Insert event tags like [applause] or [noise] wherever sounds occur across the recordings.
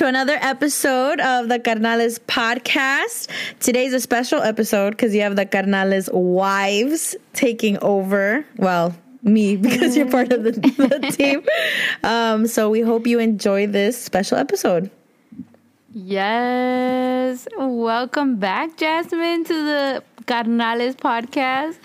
Welcome back, guys, to another episode of the Carnales podcast. Today's a special episode because you have the Carnales wives taking over. Well, me [laughs] because you're part of the, the [laughs] team. Um, so we hope you enjoy this special episode. Yes. Welcome back, Jasmine, to the Carnales podcast.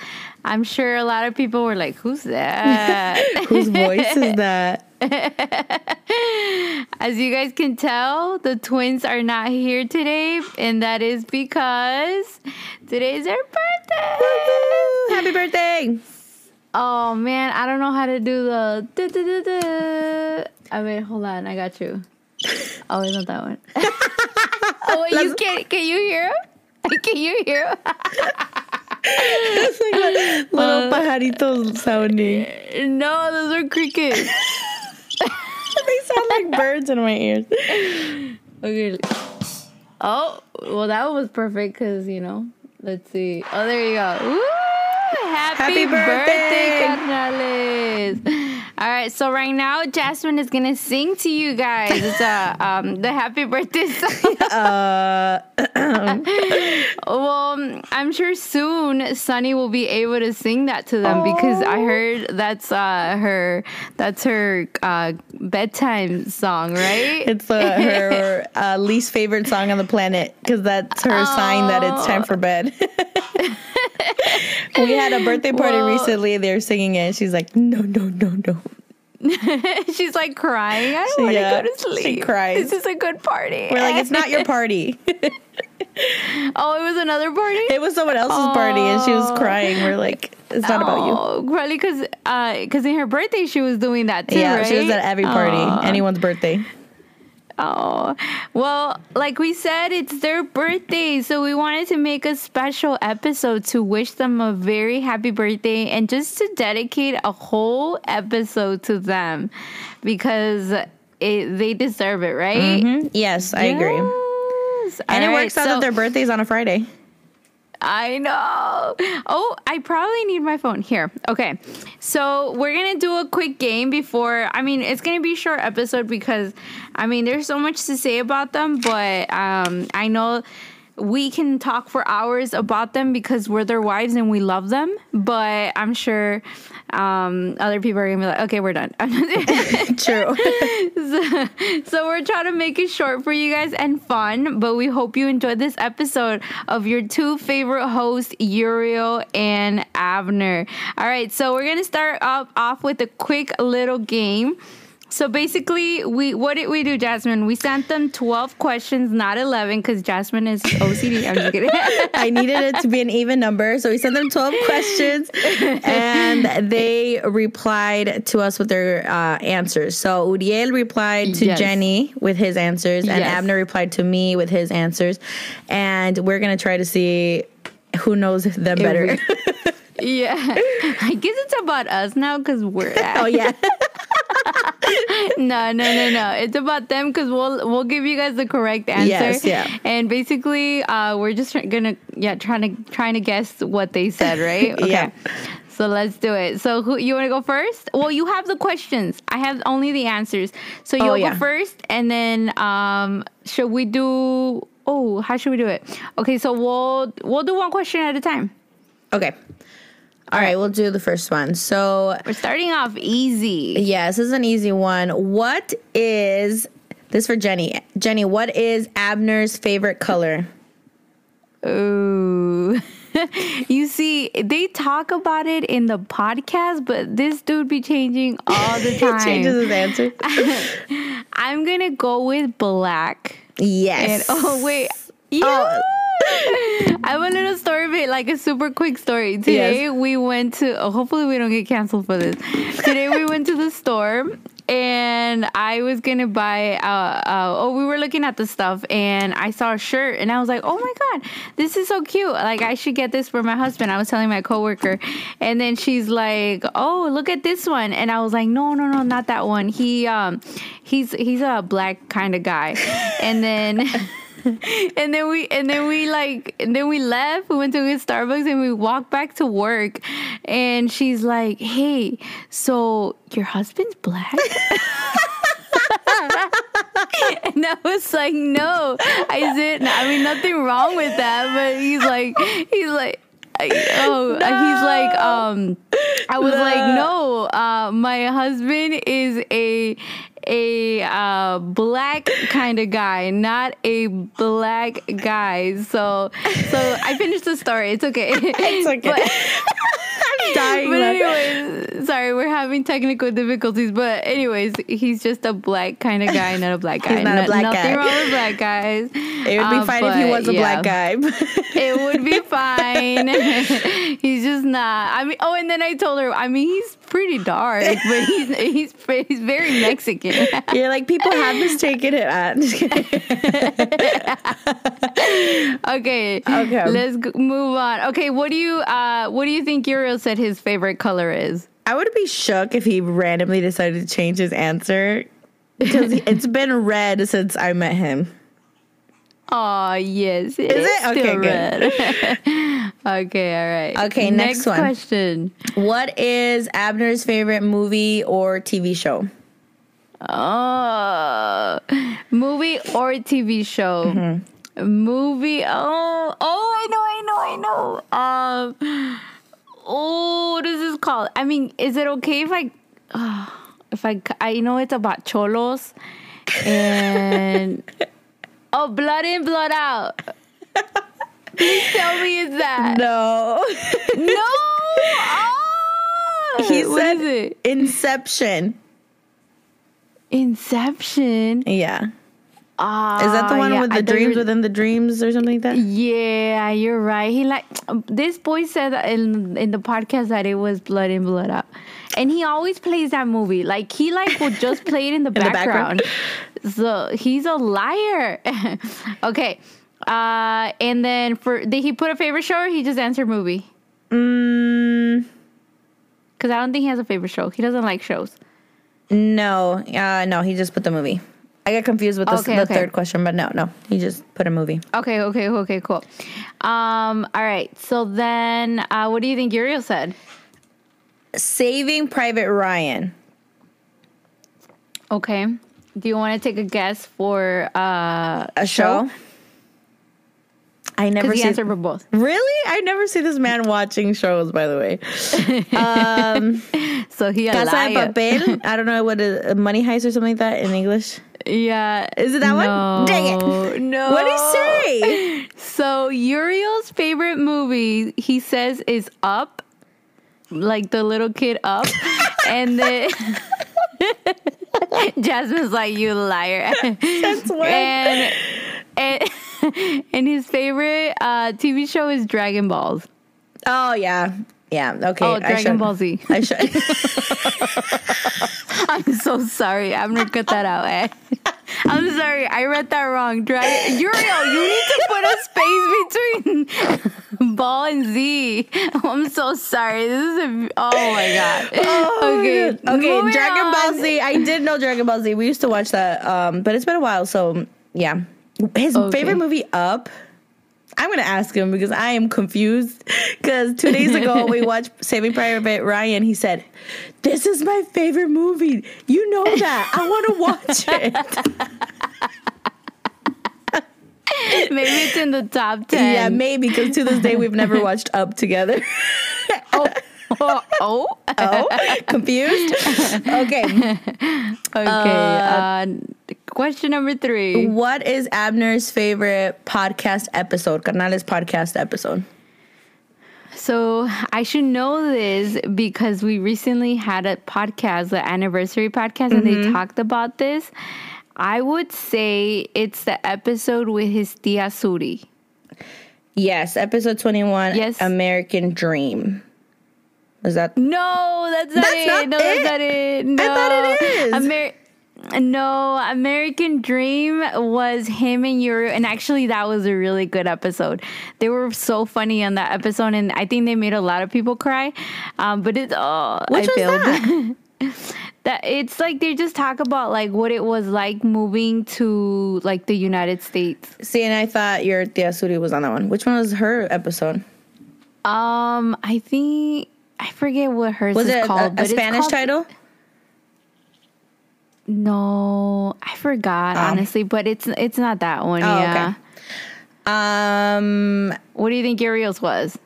I'm sure a lot of people were like, who's that? [laughs] Whose voice is that? [laughs] As you guys can tell, the twins are not here today, and that is because today's their birthday. Happy birthday! Oh man, I don't know how to do the. Da, da, da, da. I mean, hold on, I got you. [laughs] Oh, it's not that one. [laughs] oh, wait, you can can you hear him? Can you hear him? like little uh, pajarito sounding. No, those are crickets. [laughs] they sound like birds in my ears. Okay. Oh, well, that was perfect because, you know, let's see. Oh, there you go. Woo! Happy, Happy birthday, birthday Carnales. [laughs] All right, so right now Jasmine is gonna sing to you guys. It's um, the happy birthday [laughs] song. [laughs] uh, [laughs] well, I'm sure soon Sunny will be able to sing that to them because I heard that's uh, her that's her uh, bedtime song, right? It's uh, her uh, least favorite song on the planet because that's her sign that it's time for bed. [laughs] we had a birthday party well, recently. They were singing it. she's like, no, no, no, no. [laughs] She's like crying. I don't want to yeah, go to sleep. She cries. This is a good party. We're like, it's not your [laughs] party. oh, it was another party. It was someone else's oh. party, and she was crying. We're like, it's not oh, about you. Oh, probably because because uh, in her birthday she was doing that too. Yeah, right? she was at every party, oh. anyone's birthday. Oh, well, like we said, it's their birthday. So we wanted to make a special episode to wish them a very happy birthday and just to dedicate a whole episode to them because it, they deserve it, right? Mm-hmm. Yes, I yes. agree. And All it right, works out so, that their birthday's on a Friday. I know. Oh, I probably need my phone here. Okay. So we're gonna do a quick game before I mean it's gonna be a short episode because I mean there's so much to say about them, but um I know we can talk for hours about them because we're their wives and we love them. But I'm sure um, other people are gonna be like, okay, we're done. [laughs] True. so, so, we're trying to make it short for you guys and fun. But we hope you enjoyed this episode of your two favorite hosts, Uriel and Abner. All right, so we're gonna start off, off with a quick little game. So basically, we what did we do, Jasmine? We sent them twelve questions, not eleven, because Jasmine is OCD. I'm just kidding. [laughs] I needed it to be an even number, so we sent them twelve questions, and they replied to us with their uh, answers. So Uriel replied to yes. Jenny with his answers, and yes. Abner replied to me with his answers, and we're gonna try to see who knows them better. [laughs] [laughs] yeah, I guess it's about us now because we're. At. oh yeah. [laughs] no, no, no, no. It's about them because we'll we'll give you guys the correct answer. Yes, yeah. And basically, uh, we're just gonna yeah trying to trying to guess what they said, [laughs] right? Okay. yeah. So let's do it. So who you want to go first? Well, you have the questions. I have only the answers. So you'll oh, yeah. go first, and then um, should we do? Oh, how should we do it? Okay, so we'll we'll do one question at a time. Okay. All right, we'll do the first one. So we're starting off easy. Yes, this is an easy one. What is this for Jenny? Jenny, what is Abner's favorite color? Ooh. [laughs] you see, they talk about it in the podcast, but this dude be changing all the [laughs] time. he changes his answer. [laughs] I'm gonna go with black. Yes. And, oh wait. Yeah. Oh. I have a little story of it, like a super quick story. Today yes. we went to. Oh, hopefully we don't get canceled for this. Today we went to the store and I was gonna buy. Uh, uh, oh, we were looking at the stuff, and I saw a shirt, and I was like, "Oh my god, this is so cute! Like, I should get this for my husband." I was telling my coworker, and then she's like, "Oh, look at this one," and I was like, "No, no, no, not that one. He, um, he's he's a black kind of guy," and then. [laughs] [laughs] and then we and then we like and then we left. We went to a Starbucks and we walked back to work. And she's like, "Hey, so your husband's black?" [laughs] And I was like, no. I said, I mean, nothing wrong with that. But he's like, he's like, oh, no. he's like, um, I was no. like, no, uh, my husband is a a uh, black kind of guy, not a black guy. So, so I finished the story. It's okay. [laughs] It's okay. But, [laughs] I'm dying. But anyways, sorry, we're having technical difficulties. But anyways, he's just a black kind of guy, not a black [laughs] guy. Not a black nothing guy. wrong with black guys. It would be uh, fine if he was a yeah. black guy. it would be fine. he's just not. I mean, oh, and then I told her. I mean, he's pretty dark, but he's [laughs] he's he's very Mexican. You're like people have mistaken it. At. [laughs] okay. Okay. Let's move on. Okay. What do you uh What do you think Uriel said his favorite color is? I would be shook if he randomly decided to change his answer because [laughs] it's been red since I met him. Oh yes, it is, is it okay? Red. [laughs] okay, all right. Okay, next, next one. question. What is Abner's favorite movie or TV show? Oh, movie or TV show? Mm-hmm. Movie. Oh, oh, I know, I know, I know. Um, oh, what is this called? I mean, is it okay if I, uh, [sighs] if I, I know it's about cholos, [laughs] and. Oh, blood in, blood out. Please tell me it's that. No. no. [laughs] Oh, he what said it? Inception. Inception. Yeah. Ah, is that the one yeah. with the dreams within the dreams or something like that? Yeah, you're right. He like this boy said in in the podcast that it was Blood in Blood Out, and he always plays that movie. Like he like would just play it in the, [laughs] in background. the background. So he's a liar. [laughs] okay, uh, and then for did he put a favorite show or he just answered movie? Mm. Because I don't think he has a favorite show. He doesn't like shows. No, uh, no, he just put the movie. I get confused with the, okay, the okay. third question, but no, no, he just put a movie. Okay, okay, okay, cool. Um, all right. So then, uh, what do you think Uriel said? Saving Private Ryan. Okay. Do you want to take a guess for uh, a show? show? I never see answer for both. Really? I never see this man watching shows. By the way, [laughs] um, so he Casa de Papel. [laughs] I don't know what a Money Heist or something like that in English. Yeah. Is it that no, one? Dang it. No. What do you say? [laughs] So Uriel's favorite movie, he says, is Up. Like the little kid Up. [laughs] and then [laughs] Jasmine's like, you liar. That's what. And, and, [laughs] and his favorite uh, TV show is Dragon Balls. Oh, yeah. Yeah. Okay. Oh, Dragon Ball Z. [laughs] I should. [laughs] I'm so sorry. I'm gonna cut that out. Eh? [laughs] I'm sorry. I read that wrong. Dragon Uriel, you need to put a space between ball and Z. I'm so sorry. This is a. Oh my god. Oh, okay. Okay. Moving Dragon on. Ball Z. I did know Dragon Ball Z. We used to watch that. Um, but it's been a while. So yeah. His okay. favorite movie, Up. I'm gonna ask him because I am confused. Because two days ago [laughs] we watched Saving Private Ryan. He said, "This is my favorite movie. You know that. I want to watch it." [laughs] maybe it's in the top ten. Yeah, maybe because to this day we've never watched Up together. [laughs] oh. oh, oh, oh, confused. Okay, okay. Uh, uh, question number three. What is Abner's favorite podcast episode? Carnales podcast episode. So I should know this because we recently had a podcast, the anniversary podcast, mm-hmm. and they mm-hmm. talked about this. I would say it's the episode with his tia Suri. Yes, episode 21, yes. American Dream. Is that No, that's not that's it. Not no, it. that's not it. No. I thought it is. Amer- no, American Dream was him and Yuri, and actually that was a really good episode. They were so funny on that episode, and I think they made a lot of people cry. Um, but it's oh, Which I failed. That? [laughs] that it's like they just talk about like what it was like moving to like the United States. See, and I thought your Tia Suri was on that one. Which one was her episode? Um, I think I forget what hers was it called. A, a Spanish title? No, I forgot um, honestly, but it's it's not that one. Oh, yeah. Okay. Um, what do you think Uriel's was?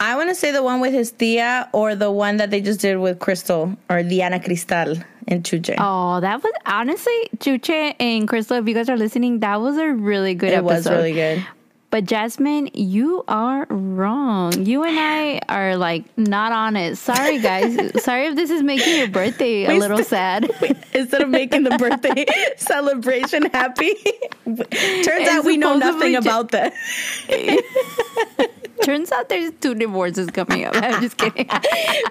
I want to say the one with his tia or the one that they just did with Crystal or Diana Cristal and Chuche. Oh, that was honestly Chuche and Crystal. If you guys are listening, that was a really good. Episode. It episode. was really good. But Jasmine, you are wrong. You and I are like not on it. Sorry, guys. [laughs] Sorry if this is making your birthday a little sad. [laughs] Instead of making the birthday [laughs] celebration happy, turns out we know nothing about that. Turns out there's two divorces coming up. I'm just kidding.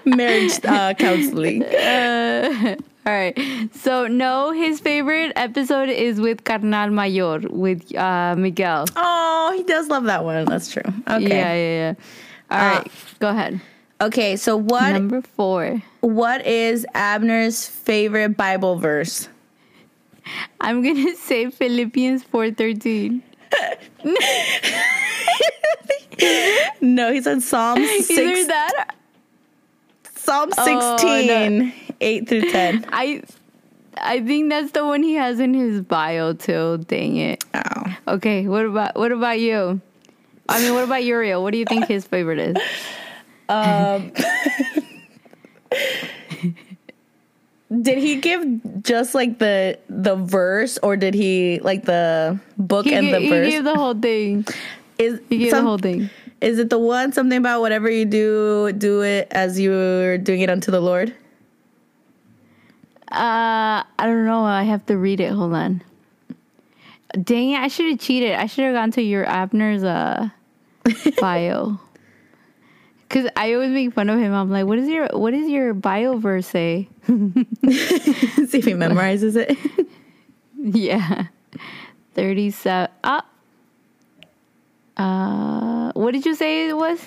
Marriage uh, counseling. Uh, all right. So, no, his favorite episode is with Carnal Mayor with uh, Miguel. Oh, he does love that one. That's true. Okay. Yeah, yeah, yeah. All uh, right. Go ahead. Okay. So, what? Number four. What is Abner's favorite Bible verse? I'm going [laughs] to say Philippians 4.13. [laughs] no, he said Psalm [laughs] 6. Either that Psalm 16, oh, no. 8 through 10. [laughs] I I think that's the one he has in his bio too. Dang it. Oh. Okay, what about what about you? I mean, what about Uriel? What do you think his favorite is? Um [laughs] Did he give just like the the verse or did he like the book he and gave, the verse? He gave the whole thing. [laughs] Is he gave some, the whole thing. Is it the one something about whatever you do, do it as you're doing it unto the Lord? Uh, I don't know. I have to read it. Hold on. Dang it! I should have cheated. I should have gone to your Abner's uh [laughs] bio. Cause I always make fun of him. I'm like, what is your what is your bio verse say? [laughs] See if he memorizes it. [laughs] yeah, thirty seven. Ah. Uh, what did you say it was?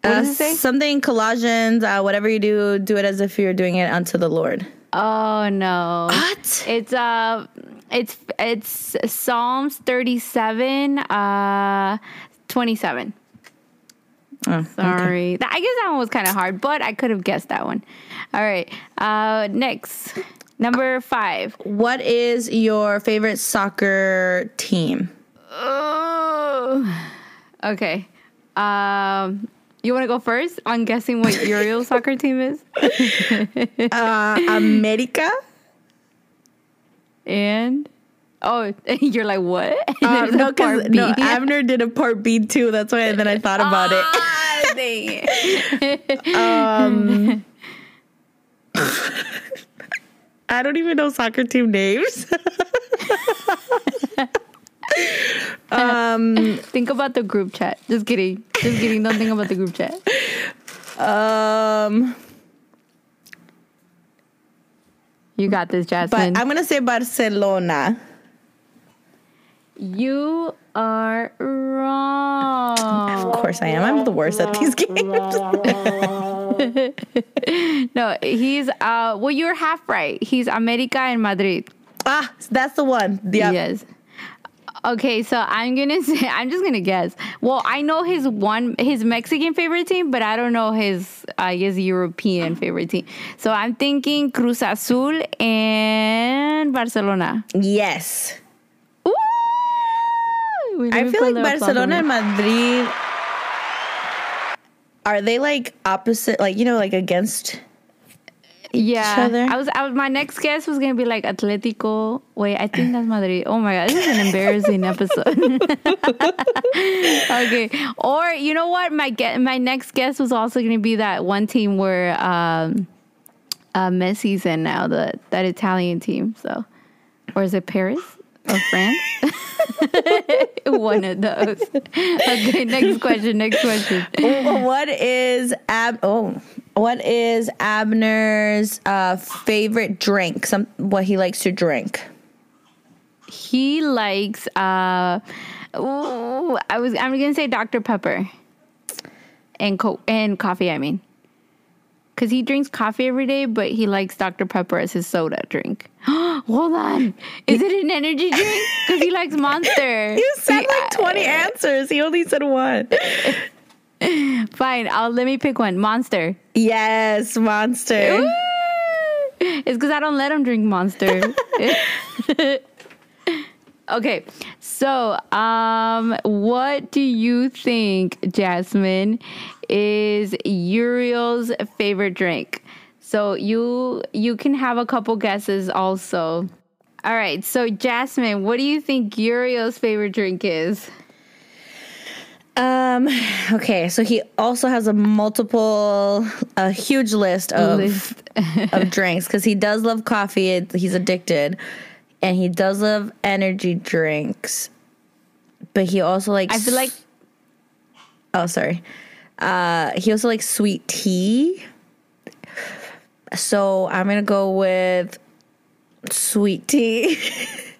What uh, it say? Something Colossians. Uh, whatever you do, do it as if you're doing it unto the Lord. Oh no! What? It's uh, it's it's Psalms thirty seven, uh, twenty seven. Oh, Sorry. Okay. I guess that one was kind of hard, but I could have guessed that one. All right. Uh, next, number five. What is your favorite soccer team? Oh, okay. Um, you want to go first on guessing what Uriel's [laughs] soccer team is? uh, America. And Oh, [laughs] you're like what? [laughs] Uh, no, because no, Abner did a part B too. That's why then I thought about ah, it. um, I don't even know soccer team names. Um, think about the group chat. Just kidding. Just kidding. Don't think about the group chat. Um. You got this, Jasmine. But I'm gonna say Barcelona. You are wrong. Of course I am. I'm the worst at these games. [laughs] no, he's uh well you're half right. He's America and Madrid. Ah, that's the one. Yep. Yes. Okay, so I'm gonna [laughs] say I'm just gonna guess. Well, I know his one his Mexican favorite team, but I don't know his I guess European favorite team. So I'm thinking Cruz Azul and Barcelona. Yes. Ooh! I feel like Barcelona and Madrid are they like opposite like you know like against yeah, I was, I was. My next guess was gonna be like Atletico. Wait, I think that's Madrid. Oh my god, this is an embarrassing episode. [laughs] okay, or you know what? My get my next guess was also gonna be that one team where um, uh, Messi's in now, the that Italian team. So, or is it Paris? or France? [laughs] One of those. [laughs] Okay, next question. Next question. What is Ab? Oh, what is Abner's uh, favorite drink? Some what he likes to drink. He likes. Uh, ooh, I was. I'm gonna say Dr Pepper. And co- and coffee. I mean because he drinks coffee every day, but he likes Dr. Pepper as his soda drink. [gasps] Hold on. Is it an energy drink? Because he likes Monster. [laughs] you said like 20 answers. He only said one. Fine. I'll let me pick one. Monster. Yes, Monster. It's because I don't let him drink Monster. [laughs] okay, so um, what do you think, Jasmine, is Uriel's favorite drink? So you you can have a couple guesses also. All right, so Jasmine, what do you think Uriel's favorite drink is? Um. [laughs] Okay. So he also has a multiple, a huge list of list. of [laughs] drinks because he does love coffee. It, he's addicted, and he does love energy drinks. But he also likes. I feel like. Oh, sorry. Uh, he also likes sweet tea. So I'm gonna go with sweet tea. [laughs]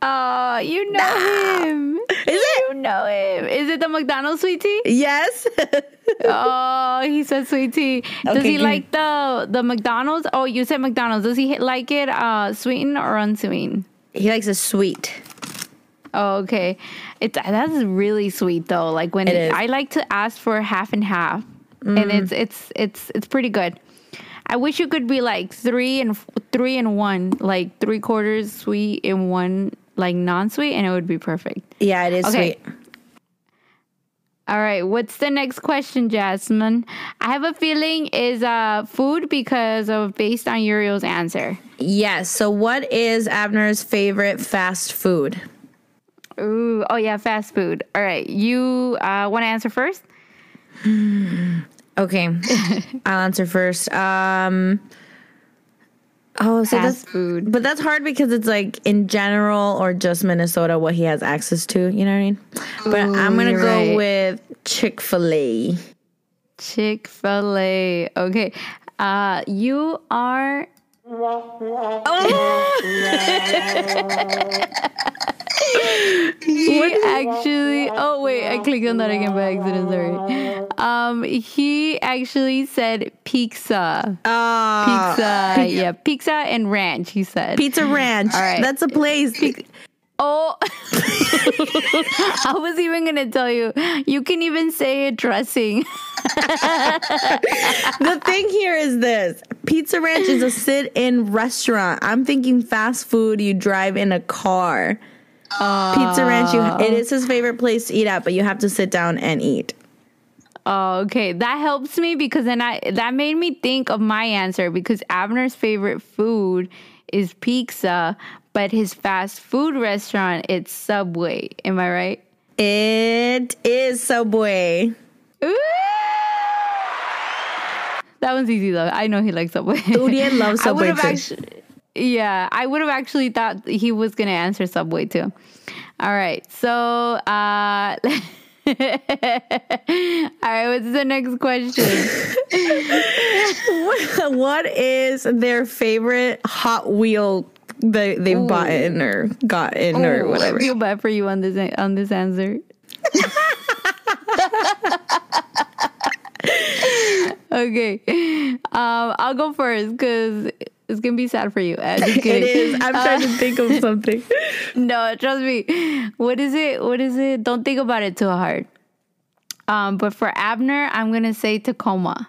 Oh, you know nah. him. Is it? You know him. Is it the McDonald's sweet tea? Yes. [laughs] oh, he said sweet tea. Does okay, he like the the McDonald's? Oh, you said McDonald's. Does he like it uh, sweetened or unsweetened? He likes it sweet. Oh, okay. It's that's really sweet though. Like when it I like to ask for half and half, mm. and it's it's it's it's pretty good. I wish you could be like three and three and one, like three quarters sweet and one like non-sweet, and it would be perfect. Yeah, it is okay. sweet. All right, what's the next question, Jasmine? I have a feeling is uh food because of based on Uriel's answer. Yes. So, what is Abner's favorite fast food? Ooh, oh yeah, fast food. All right, you uh, want to answer first? okay, [laughs] I'll answer first. Um, Oh, so fast that's food. But that's hard because it's like in general or just Minnesota what he has access to. You know what I mean? But Ooh, I'm gonna go right. with Chick Fil A. Chick Fil A. Okay, uh, you are. Oh. [laughs] [laughs] he actually oh wait i clicked on that again by accident sorry um he actually said pizza uh, pizza yeah pizza and ranch he said pizza ranch all right that's a place Oh, [laughs] I was even gonna tell you. You can even say it dressing. [laughs] the thing here is this: Pizza Ranch is a sit-in restaurant. I'm thinking fast food. You drive in a car. Uh, Pizza Ranch, you, it is his favorite place to eat at, but you have to sit down and eat. Oh, okay. That helps me because then I that made me think of my answer because Abner's favorite food is pizza, but his fast food restaurant it's Subway. Am I right? It is Subway. Ooh! That one's easy though. I know he likes Subway. Uriel loves [laughs] Subway too. Actually, yeah, I would have actually thought he was going to answer Subway too. All right. So, uh, [laughs] all right, what's the next question? [laughs] what is their favorite Hot Wheel they they've Ooh. bought in or got in Ooh, or whatever? I feel bad for you on this on this answer. [laughs] okay, um, I'll go first because it's gonna be sad for you. [laughs] it is. I'm uh, trying to think of something. [laughs] no, trust me. What is it? What is it? Don't think about it too hard. Um, but for Abner, I'm gonna say Tacoma.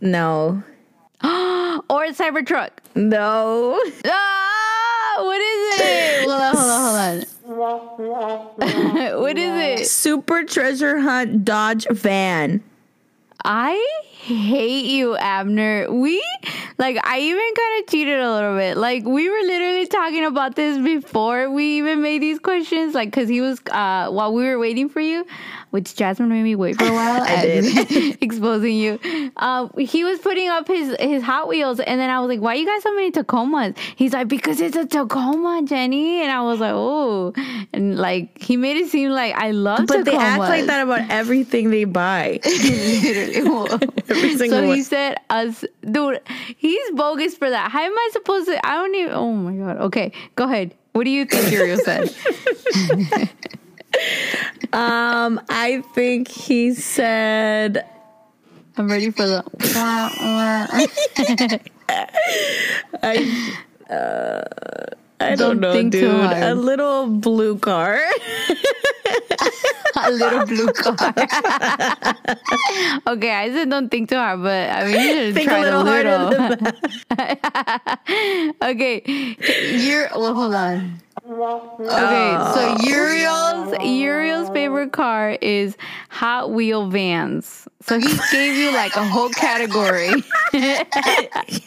No. [gasps] or Cybertruck. No. [laughs] Ah, what is it? hold on, hold on, hold on. what is it? Super Treasure Hunt Dodge Van. I hate you, Abner. We like I even kind of cheated a little bit. Like we were literally talking about this before we even made these questions. Like because he was uh while we were waiting for you, which Jasmine made me wait for a while. [laughs] I did [laughs] exposing you. Uh, he was putting up his his Hot Wheels, and then I was like, "Why you guys so many Tacomas?" He's like, "Because it's a Tacoma, Jenny." And I was like, "Oh," and like he made it seem like I love. But Tacomas. they act like that about everything they buy. [laughs] Literally. Every single so one. he said, "Us, dude." He's bogus for that. How am I supposed to? I don't even. Oh my god. Okay, go ahead. What do you think Uriel said? Um, I think he said. I'm ready for the. [laughs] I. Uh, I don't, don't know, think dude. A little blue car. a little blue car. [laughs] okay, I said don't think too hard, but I mean you should think try a little, a little. harder. [laughs] okay, you're well. Hold on. Okay, so oh. Uriel's Uriel's favorite car is Hot Wheel vans. So he gave you like a whole category. [laughs]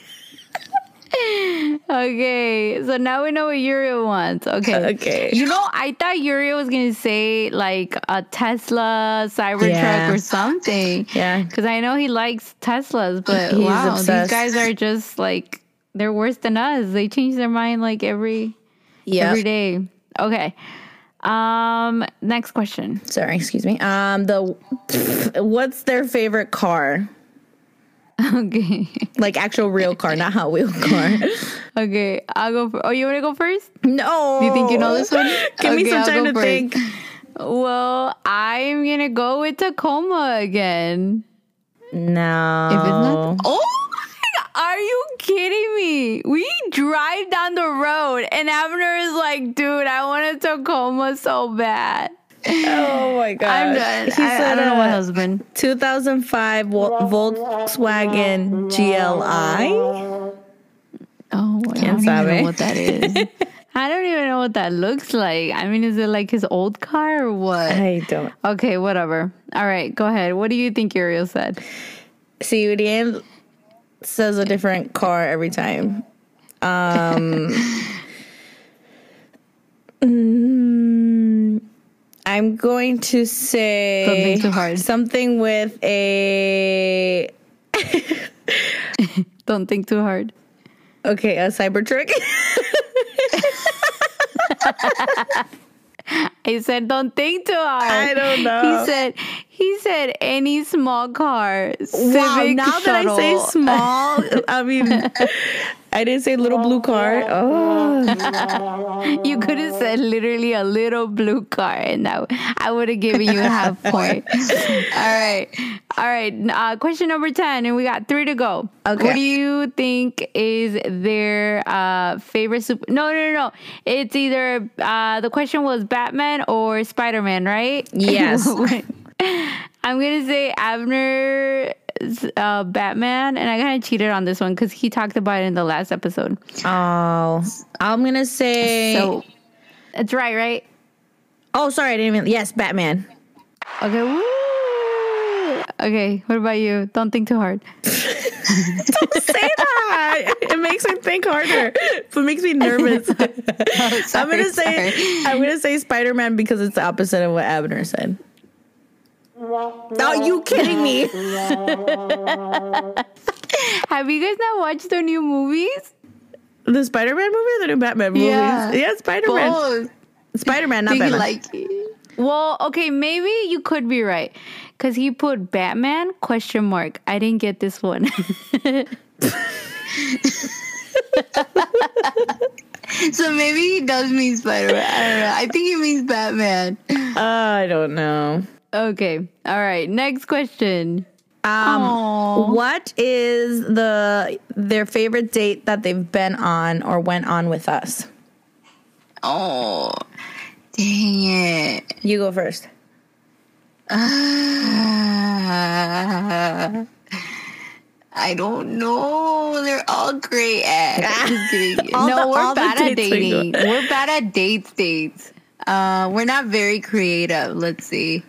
[laughs] okay, so now we know what Uriel wants. Okay. Okay. You know, I thought Uriel was gonna say like a Tesla Cybertruck yeah. or something. [laughs] Yeah. Because I know he likes Teslas, but He's wow, obsessed. these guys are just like they're worse than us. They change their mind like every yep. every day. Okay. Um, next question. Sorry, excuse me. Um, the what's their favorite car? [laughs] Okay. Like actual real car, not Hot Wheel car. [laughs] okay, I'll go. For, oh, you want to go first? No. Do you think you know this one? [laughs] Give okay, me some time to first. think. Well, I'm gonna go with Tacoma again. No. If it's not, oh are you kidding me? We drive down the road and Abner is like, dude, I want a Tacoma so bad. Oh my god! [laughs] I'm done. He I, said, I don't know what husband. 2005 Volkswagen GLI. Oh, I don't even know what that is. [laughs] I don't even know what that looks like. I mean, is it like his old car or what? I don't. Okay, whatever. All right, go ahead. What do you think Uriel said? See, Uriel says a different car every time. Um. [laughs] I'm going to say something too hard. Something with a. [laughs] Don't think too hard. Okay, a Cybertruck. [laughs] I said, don't think too hard. I don't know. He said, he said any small car. Wow, now shuttle. that I say small, [laughs] I mean, I didn't say little blue car. [laughs] Oh. you could have said literally a little blue car, and that I would have given you a half [laughs] point. All right, all right. Uh, question number ten, and we got three to go. Okay. What do you think is their uh, favorite super? No, no, no, no. It's either uh, the question was Batman or Spider Man, right? Yes. [laughs] I'm gonna say Abner uh, Batman, and I kind of cheated on this one because he talked about it in the last episode. Oh, I'm gonna say so. It's right, right? Oh, sorry, I didn't even. Yes, Batman. Okay. Woo! Okay. What about you? Don't think too hard. [laughs] Don't say that. It makes me think harder. It makes me nervous. [laughs] oh, sorry, I'm gonna say sorry. I'm gonna say Spider Man because it's the opposite of what Abner said. Are you kidding me? [laughs] Have you guys not watched the new movies? The Spider Man movie or the new Batman movies? Yeah, yeah Spider Man. Spider Man, not Do Batman. like it? Well, okay, maybe you could be right. Because he put Batman question mark. I didn't get this one. [laughs] so maybe he does mean Spider Man. I don't know. I think he means Batman. Uh, I don't know. Okay. All right. Next question. Um, Aww. what is the their favorite date that they've been on or went on with us? Oh, dang it! You go first. Uh, [sighs] I don't know. They're all great [laughs] at. Just kidding. no, we're bad at dating. We're bad at dates. Dates. Uh, we're not very creative. Let's see.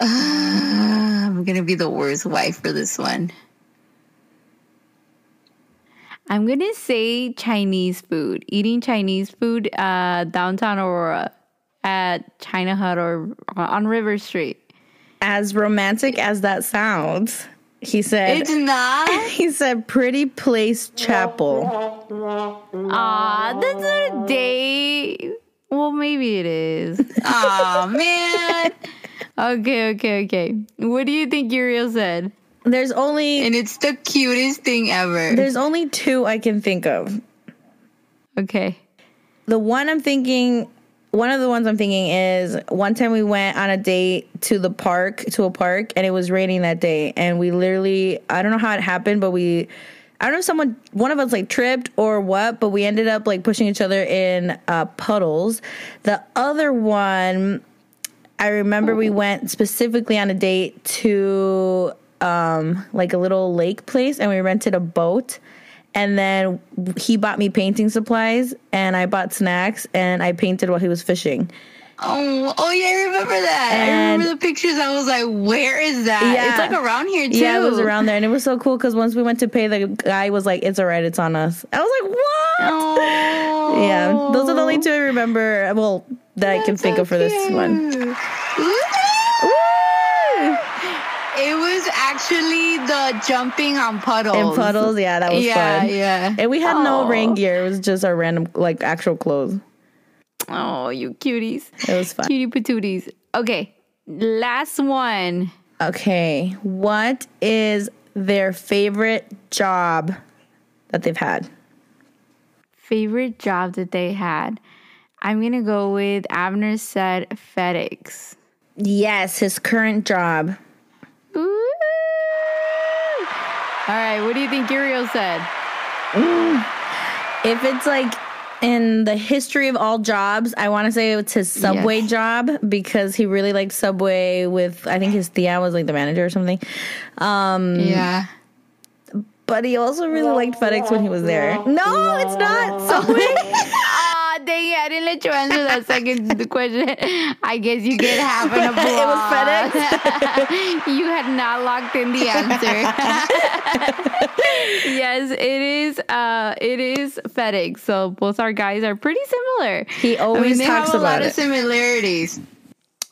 Uh, I'm gonna be the worst wife for this one. I'm gonna say Chinese food. Eating Chinese food uh, downtown Aurora at China Hut or on River Street. As romantic as that sounds, he said it's not. [laughs] He said Pretty Place Chapel. Ah, that's not a date. Well, maybe it is. Aw, man. Okay, okay, okay. What do you think Uriel said? There's only And it's the cutest thing ever. There's only two I can think of. Okay. The one I'm thinking one of the ones I'm thinking is one time we went on a date to the park, to a park, and it was raining that day. And we literally, I don't know how it happened, but we I don't know if someone, one of us like tripped or what, but we ended up like pushing each other in uh, puddles. The other one, I remember we went specifically on a date to um, like a little lake place and we rented a boat. And then he bought me painting supplies and I bought snacks and I painted while he was fishing. Oh, oh yeah, I remember that. And I remember the pictures. I was like, "Where is that?" Yeah. It's like around here too. Yeah, it was around there, and it was so cool because once we went to pay, the guy was like, "It's alright, it's on us." I was like, "What?" Oh. [laughs] Yeah, those are the only two I remember. Well, that That's I can think so of for cute. this one. It was actually the jumping on puddles. In puddles, yeah, that was fun. yeah, fun. Yeah, And we had no rain gear. It was just our random, like, actual clothes. Oh, you cuties. It was fun. Cutie patooties. Okay, last one. Okay, what is their favorite job that they've had? Favorite job that they had? I'm gonna go with Abner said FedEx. Yes, his current job. Ooh. All right, what do you think Uriel said? Mm. If it's like in the history of all jobs, I want to say it's his Subway yes. job because he really liked Subway. With I think his tia was like the manager or something. Um, yeah. But he also really liked FedEx when he was there. No, it's not Subway. [laughs] dang it, I didn't let you answer that [laughs] second question. I guess you get half an applause. it was FedEx. [laughs] you had not locked in the answer. [laughs] yes, it is. Uh, it is FedEx. So both our guys are pretty similar. He always I mean, they talks have a lot of similarities.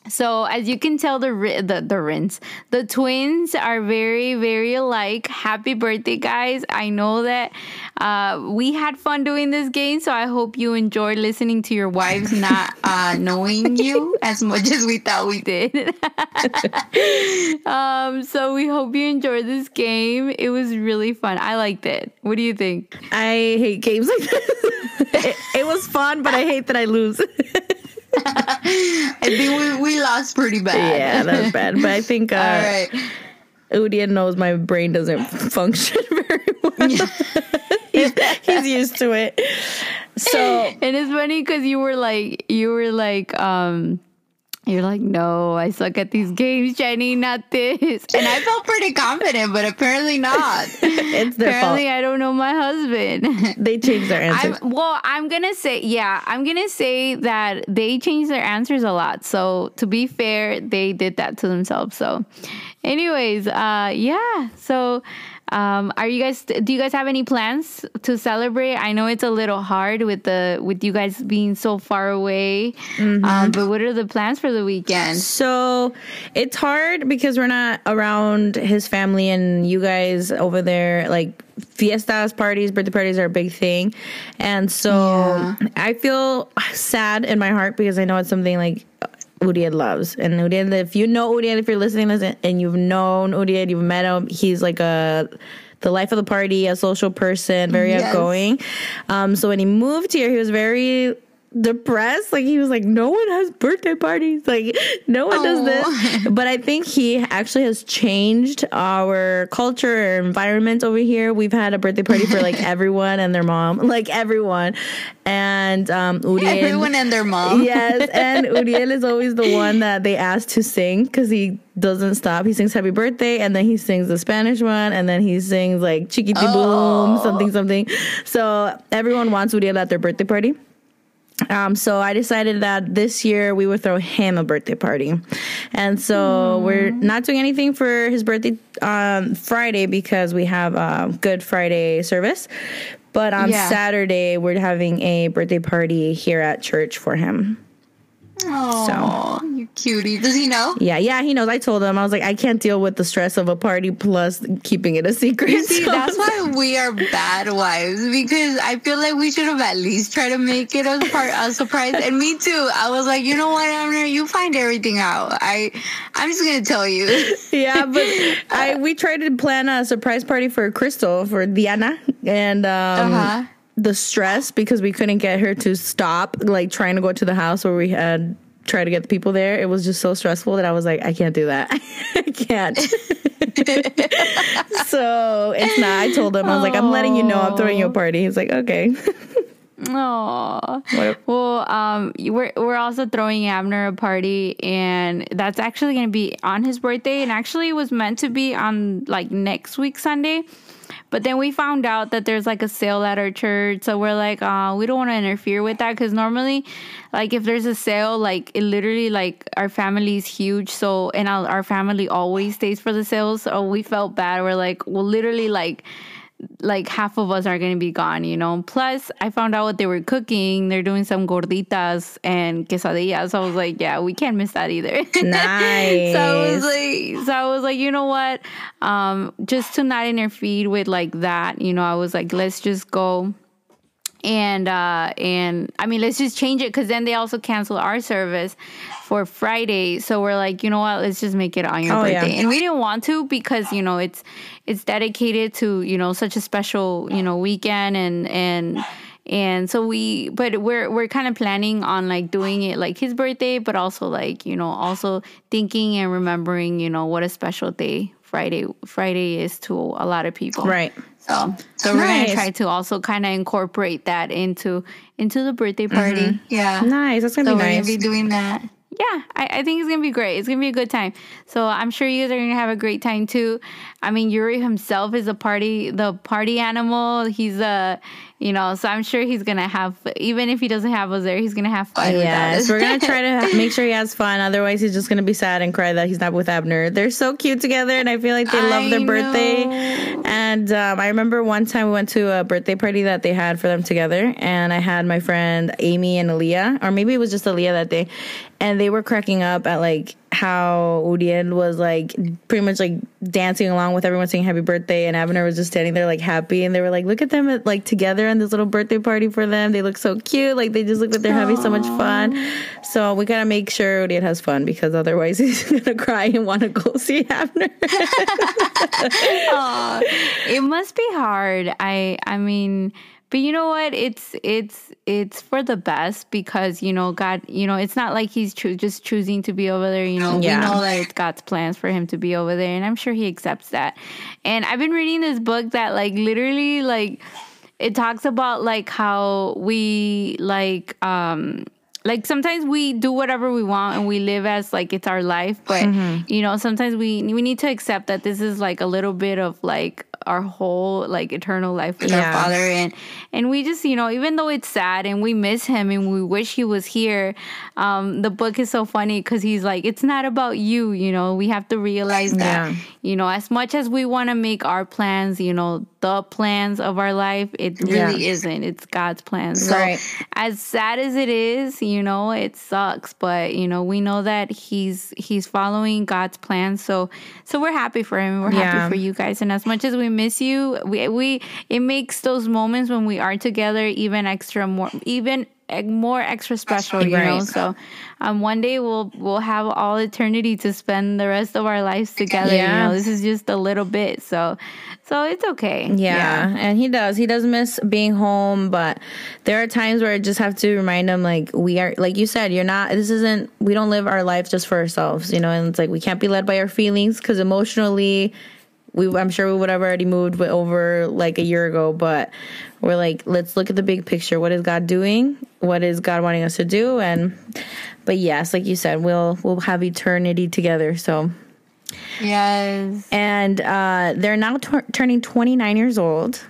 So as you can tell, the the the Rins, the twins are very very alike. Happy birthday, guys! I know that uh, we had fun doing this game, so I hope you enjoyed listening to your wives [laughs] not uh, knowing [laughs] you as much as we thought we did. [laughs] um, so we hope you enjoyed this game. It was really fun. I liked it. What do you think? I hate games like this. it, it was fun, but I hate that I lose. [laughs] I think we, we lost pretty bad. Yeah, that's bad. But I think [laughs] uh, all right. Uriel knows my brain doesn't [laughs] function very well. he's, he's used to it. So and it's funny because you were like you were like um you're like, no, I suck at these games, Jenny, not this. [laughs] And I felt pretty confident, but apparently not. [laughs] it's their apparently, fault. I don't know my husband. [laughs] they changed their answers. I'm, well, I'm gonna say, yeah, I'm gonna say that they changed their answers a lot. So to be fair, they did that to themselves. So, anyways, uh, yeah. So um, are you guys? Do you guys have any plans to celebrate? I know it's a little hard with the with you guys being so far away. Mm-hmm. Um, but what are the plans for the weekend? So it's hard because we're not around his family and you guys over there. Like fiestas, parties, birthday parties are a big thing, and so yeah. I feel sad in my heart because I know it's something like Uriel loves. And Uriel, if you know Uriel, if you're listening to this and you've known Uriel, you've met him, he's like a the life of the party, a social person, very yes. outgoing. Um, so when he moved here, he was very depressed. Like he was like, no one has birthday parties. Like no one Aww. does this. [laughs] But I think he actually has changed our culture or environment over here. We've had a birthday party for like [laughs] everyone and their mom, like everyone. And um, Uriel, everyone and their mom. [laughs] Yes, and Uriel is always the one that they ask to sing because he doesn't stop. He sings Happy Birthday and then he sings the Spanish one and then he sings like Chiquiti oh. Boom, something, something. So everyone wants Uriel at their birthday party. Um, so I decided that this year we would throw him a birthday party. And so we're not doing anything for his birthday on Friday because we have a Good Friday service. But on yeah. Saturday, we're having a birthday party here at church for him. Oh, so. you cutie. Does he know? Yeah, yeah, he knows. I told him I was like, I can't deal with the stress of a party plus keeping it a secret. You see, [laughs] so that's why [laughs] we are bad wives because I feel like we should have at least tried to make it a part a surprise. and me too. I was like, you know what, Abner, you find everything out. I, I'm just gonna tell you. [laughs] yeah, but I we tried to plan a surprise party for Crystal for Diana and um. Uh-huh the stress because we couldn't get her to stop like trying to go to the house where we had try to get the people there. It was just so stressful that I was like, I can't do that. [laughs] I can't. [laughs] so it's not. I told him I was like, I'm letting you know I'm throwing you a party. He's like, okay. [laughs] Oh, well, um, we're we're also throwing Abner a party, and that's actually going to be on his birthday, and actually it was meant to be on like next week Sunday, but then we found out that there's like a sale at our church, so we're like, uh, we don't want to interfere with that. Because normally, like if there's a sale, like it literally like our family is huge, so and our, our family always stays for the sales, so we felt bad. We're like, well, literally like like half of us are going to be gone, you know. Plus, I found out what they were cooking. They're doing some gorditas and quesadillas. So I was like, yeah, we can't miss that either. Nice. [laughs] so I was like, so I was like, you know what? Um, just to not interfere with like that, you know, I was like, let's just go and uh and i mean let's just change it because then they also cancel our service for friday. So we're like you know what? Let's just make it on your oh, birthday. Yeah. and we didn't want to because you know it's it's dedicated to you know such a special you know weekend and and and so we but we're we're kind of planning on like doing it like his birthday but also like you know also thinking and remembering you know what a special day friday friday is to a lot of people. Right so, so nice. we're gonna try to also kind of incorporate that into into the birthday party. Mm-hmm. Yeah, nice. That's gonna so be nice. We're gonna be doing that. Yeah, I, I, think it's gonna be great. It's gonna be a good time. So I'm sure you guys are gonna have a great time too. I mean, Yuri himself is a party, the party animal. He's a you know so i'm sure he's gonna have even if he doesn't have us there he's gonna have fun yes we're gonna try to [laughs] make sure he has fun otherwise he's just gonna be sad and cry that he's not with abner. They're so cute together and i feel like they love their birthday. And um, i remember one time we went to a birthday party that they had for them together and i had my friend amy and aaliyah or maybe it was just aaliyah that day and they were cracking up at like how Uriel was like pretty much like dancing along with everyone saying happy birthday and Abner was just standing there like happy and they were like look at them at, like together in this little birthday party for them. They look so cute. Like they just look like they're Aww. having so much fun. So we gotta make sure Uriel has fun because otherwise [laughs] he's gonna cry and want to go [laughs] see Abner. [laughs] It must be hard. I I mean but you know what? It's it's it's for the best because you know God. You know it's not like he's cho- just choosing to be over there. You know, yeah. we know that it's God's plans for him to be over there, and I'm sure he accepts that. And I've been reading this book that like literally like it talks about like how we like um like sometimes we do whatever we want and we live as like it's our life but mm-hmm. you know sometimes we we need to accept that this is like a little bit of like our whole like eternal life with yeah. our father and and we just you know even though it's sad and we miss him and we wish he was here um the book is so funny because he's like it's not about you you know we have to realize that yeah. you know as much as we want to make our plans you know the plans of our life it really yeah. isn't it's god's plans so right. as sad as it is you know it sucks but you know we know that he's he's following god's plan. So so we're happy for him. We're happy for you guys. And as much as we miss you. We we it makes those moments when we are together even extra more even more extra special, you right. know. So, um, one day we'll we'll have all eternity to spend the rest of our lives together. Yeah. You know, this is just a little bit, so so it's okay. Yeah. yeah, and he does. He does miss being home, but there are times where I just have to remind him, like we are, like you said, you're not. This isn't. We don't live our life just for ourselves, you know. And it's like we can't be led by our feelings because emotionally we I'm sure we would have already moved over like a year ago, but we're like, let's look at the big picture. What is God doing? What is God wanting us to do? And but yes, like you said, we'll we'll have eternity together. So yes, and uh, they're now t- turning 29 years old.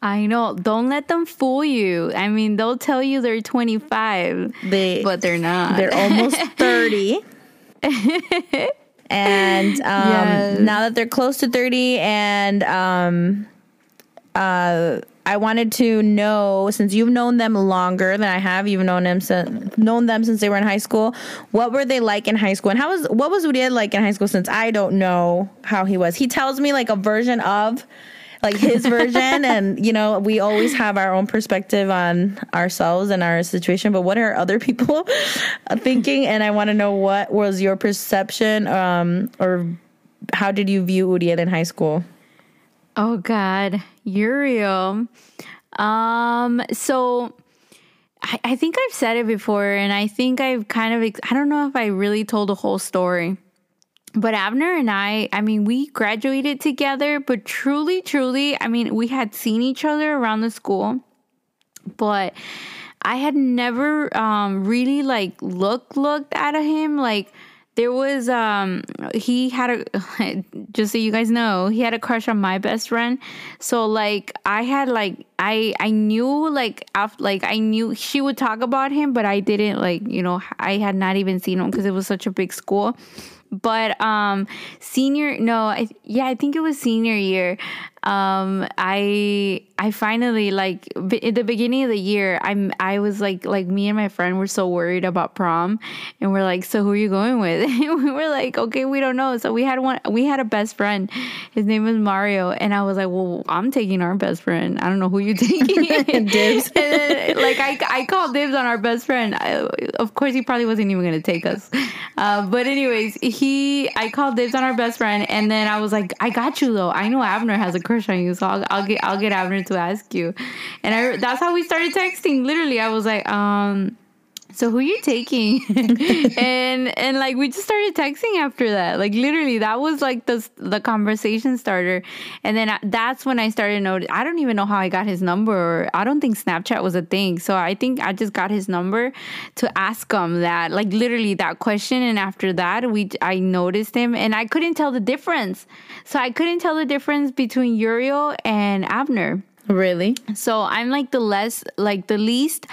I know. Don't let them fool you. I mean, they'll tell you they're 25, they, but they're not. They're almost [laughs] 30. [laughs] and [laughs] um, yes. now that they're close to 30 and um, uh, I wanted to know since you've known them longer than I have, you've known them since known them since they were in high school. What were they like in high school, and how was what was Uriel like in high school? Since I don't know how he was, he tells me like a version of like his version. [laughs] And you know we always have our own perspective on ourselves and our situation. But what are other [laughs] people thinking? And i want to know what was your perception um, or how did you view uriel in high school? Oh god. Uriel. Um so I, I think I've said it before, and I think I've kind of, I don't know if I really told the whole story. But Abner and I, I mean, we graduated together, but truly, truly, I mean, we had seen each other around the school, but I had never um, really like looked looked at him. Like there was um he had a [laughs] just so you guys know he had a crush on my best friend. So like i had like i i knew like after like i knew she would talk about him but i didn't like you know i had not even seen him because it was such a big school but um senior no I, yeah i think it was senior year um i i finally like at the beginning of the year i'm i was like like me and my friend were so worried about prom and we're like so who are you going with? [laughs] And we were like okay we don't know. So we had one we had a best friend. His name was mario and i was like well i'm taking our best friend. I don't know who you [laughs] taking. Dibs. [laughs] Then, like i i called dibs on our best friend. I, of course he probably wasn't even gonna take us. Uh, but anyways he i called dibs on our best friend and then i was like i got you though. I know abner has a crush on you, so I'll, I'll get I'll get Abner to ask you. And I that's how we started texting. Literally, I was like, um, so who you taking? [laughs] And and like we just started texting after that. Like literally that was like the the conversation starter. And then that's when i started noticing i don't even know how i got his number i don't think snapchat was a thing. So i think i just got his number to ask him that like literally that question. And after that we i noticed him and i couldn't tell the difference. So i couldn't tell the difference between uriel and abner. Really? So I'm like the less, like the least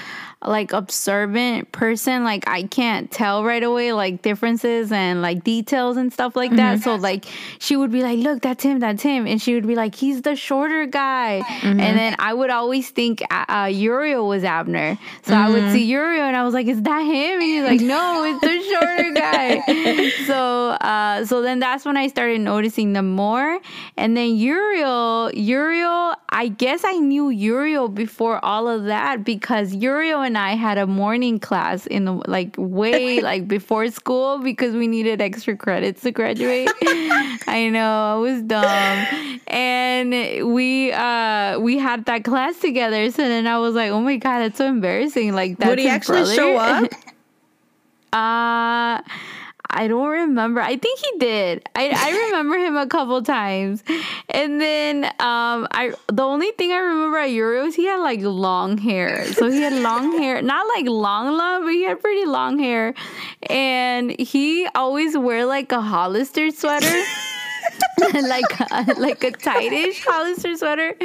like observant person like i can't tell right away like differences and like details and stuff like that mm-hmm. so like she would be like look that's him that's him and she would be like he's the shorter guy mm-hmm. and then i would always think uh, uh uriel was abner so mm-hmm. i would mm-hmm. see uriel and i was like is that him and he's like no it's the shorter guy [laughs] so uh so then that's when i started noticing them more and then uriel uriel i guess i knew uriel before all of that because uriel and and I had a morning class in the like way [laughs] like before school because we needed extra credits to graduate. [laughs] I know, I was dumb. And we uh we had that class together. So then I was like, oh my god, that's so embarrassing. Like that. Would he actually brother. show up? [laughs] uh I don't remember. I think he did. I, I [laughs] remember him a couple times. And then um I the only thing I remember at was he had like long hair. So he had long [laughs] hair. Not like long long, but he had pretty long hair. And he always wear like a Hollister sweater. [laughs] [laughs] like a, like a tightish Hollister sweater,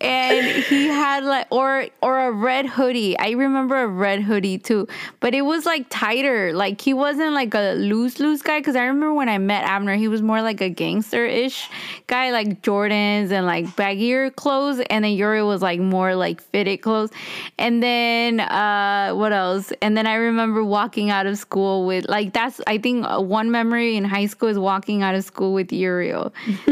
and he had like or or a red hoodie. I remember a red hoodie too, but it was like tighter. Like he wasn't like a loose loose guy. Because I remember when I met Abner, he was more like a gangster ish guy, like Jordans and like baggier clothes, and then Yuri was like more like fitted clothes. And then uh, what else? And then I remember walking out of school with like that's I think one memory in high school is walking out of school with Yuri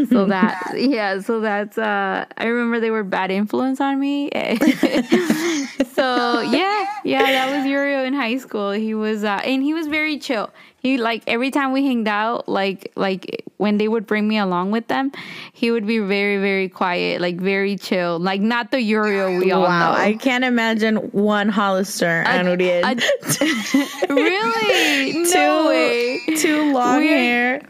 so that [laughs] yeah, so that's uh I remember they were bad influence on me. [laughs] so yeah, yeah, that was Uriel in high school. He was uh and he was very chill he like every time we hanged out like like when they would bring me along with them he would be very very quiet like very chill. Like not the uriel we all wow, know. I can't imagine one hollister and Uriel. [laughs] really? No way. too long we're, hair.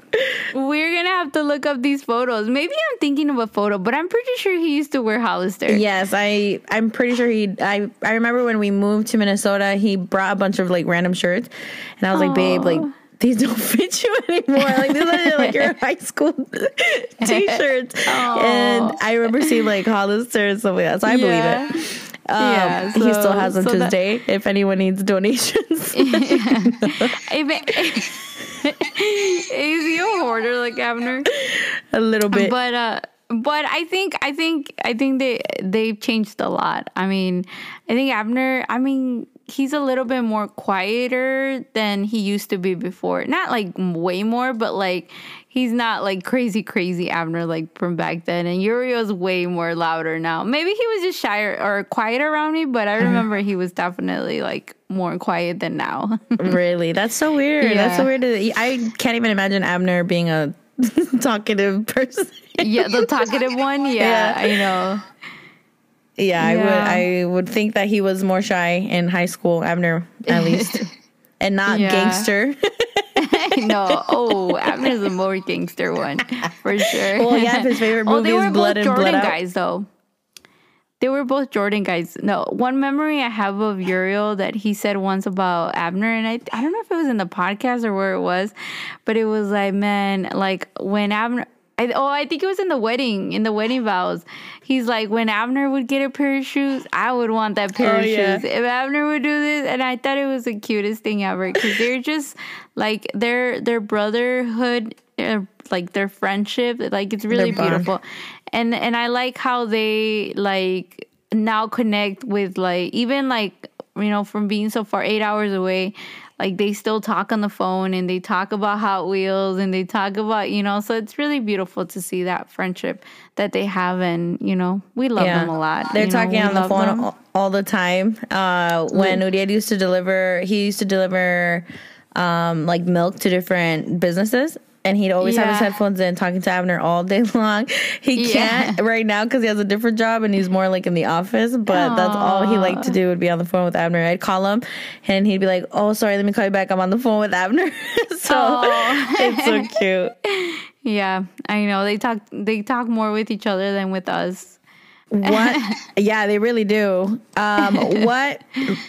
we're gonna have to look up these photos. Maybe i'm thinking of a photo but i'm pretty sure he used to wear hollister. Yes i i'm pretty sure he i i remember when we moved to minnesota he brought a bunch of like random shirts. And i was Aww. like babe like oh. These don't [laughs] fit you anymore. Like these are like your [laughs] high school [laughs] t-shirts. and I remember seeing like Hollister and stuff like that. So I yeah. believe it. Um, yeah, so, he still has them so to this day. If anyone needs donations, is he a hoarder like Abner? A little bit, but uh, but I think I think I think they they've changed a lot. I mean, I think Abner. I mean, he's a little bit more quieter than he used to be before. Not like way more, but like he's not like crazy, crazy Abner like from back then. And Uriel's way more louder now. Maybe he was just shy or, or quiet around me, but I uh-huh. remember he was definitely like more quiet than now. [laughs] really? That's so weird. Yeah. That's so weird. I can't even imagine Abner being a [laughs] talkative person. yeah, the talkative one. [laughs] Yeah, yeah. I know. Yeah, I would. I would think that he was more shy in high school, Abner, at [laughs] least, and not Yeah. gangster. [laughs] [laughs] no, oh, Abner's the more gangster one for sure. well, yeah, his favorite oh, movie they were is Blood both and Jordan Blood Out. guys though. They were both Jordan guys. No, one memory I have of Uriel that he said once about Abner, and I I don't know if it was in the podcast or where it was, but it was like, man, like when Abner. I, oh, I think it was in the wedding, in the wedding vows. He's like, when Abner would get a pair of shoes, I would want that pair Oh, of yeah. shoes. If Abner would do this, and I thought it was the cutest thing ever because they're just like their their brotherhood, uh, like their friendship, like it's really bond. beautiful and and I like how they like now connect with like even like you know from being so far eight hours away like they still talk on the phone and they talk about Hot Wheels and they talk about you know so it's really beautiful to see that friendship that they have and you know we love them a lot They're you talking we on the phone all, all the time. Uh, when Uriel used to deliver, he used to deliver um, like milk to different businesses. And he'd always have his headphones in, talking to Abner all day [laughs] long. He Yeah. can't right now because he has a different job and he's more like in the office. But that's all he liked to do would be on the phone with Abner. I'd call him, and he'd be like, "Oh, sorry, let me call you back. I'm on the phone with Abner." [laughs] so it's so cute. [laughs] yeah I know they talk they talk more with each other than with us What? yeah, they really do. Um, what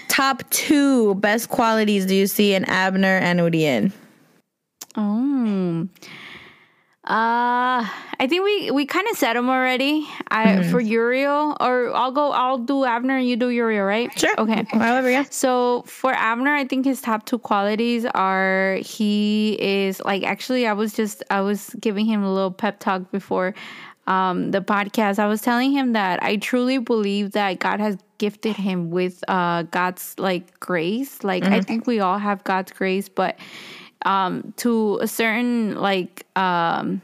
top two best qualities do you see in Abner and Uriel? Oh. Uh, I think we we kind of said them already. I Mm-hmm. for Uriel, or I'll go. I'll do Abner, and you do Uriel, right? Sure. Okay. However, yeah. So for Abner, I think his top two qualities are he is like actually I was just I was giving him a little pep talk before um the podcast. I was telling him that I truly believe that God has gifted him with uh God's like grace. Like I think we all have God's grace, but um to a certain like um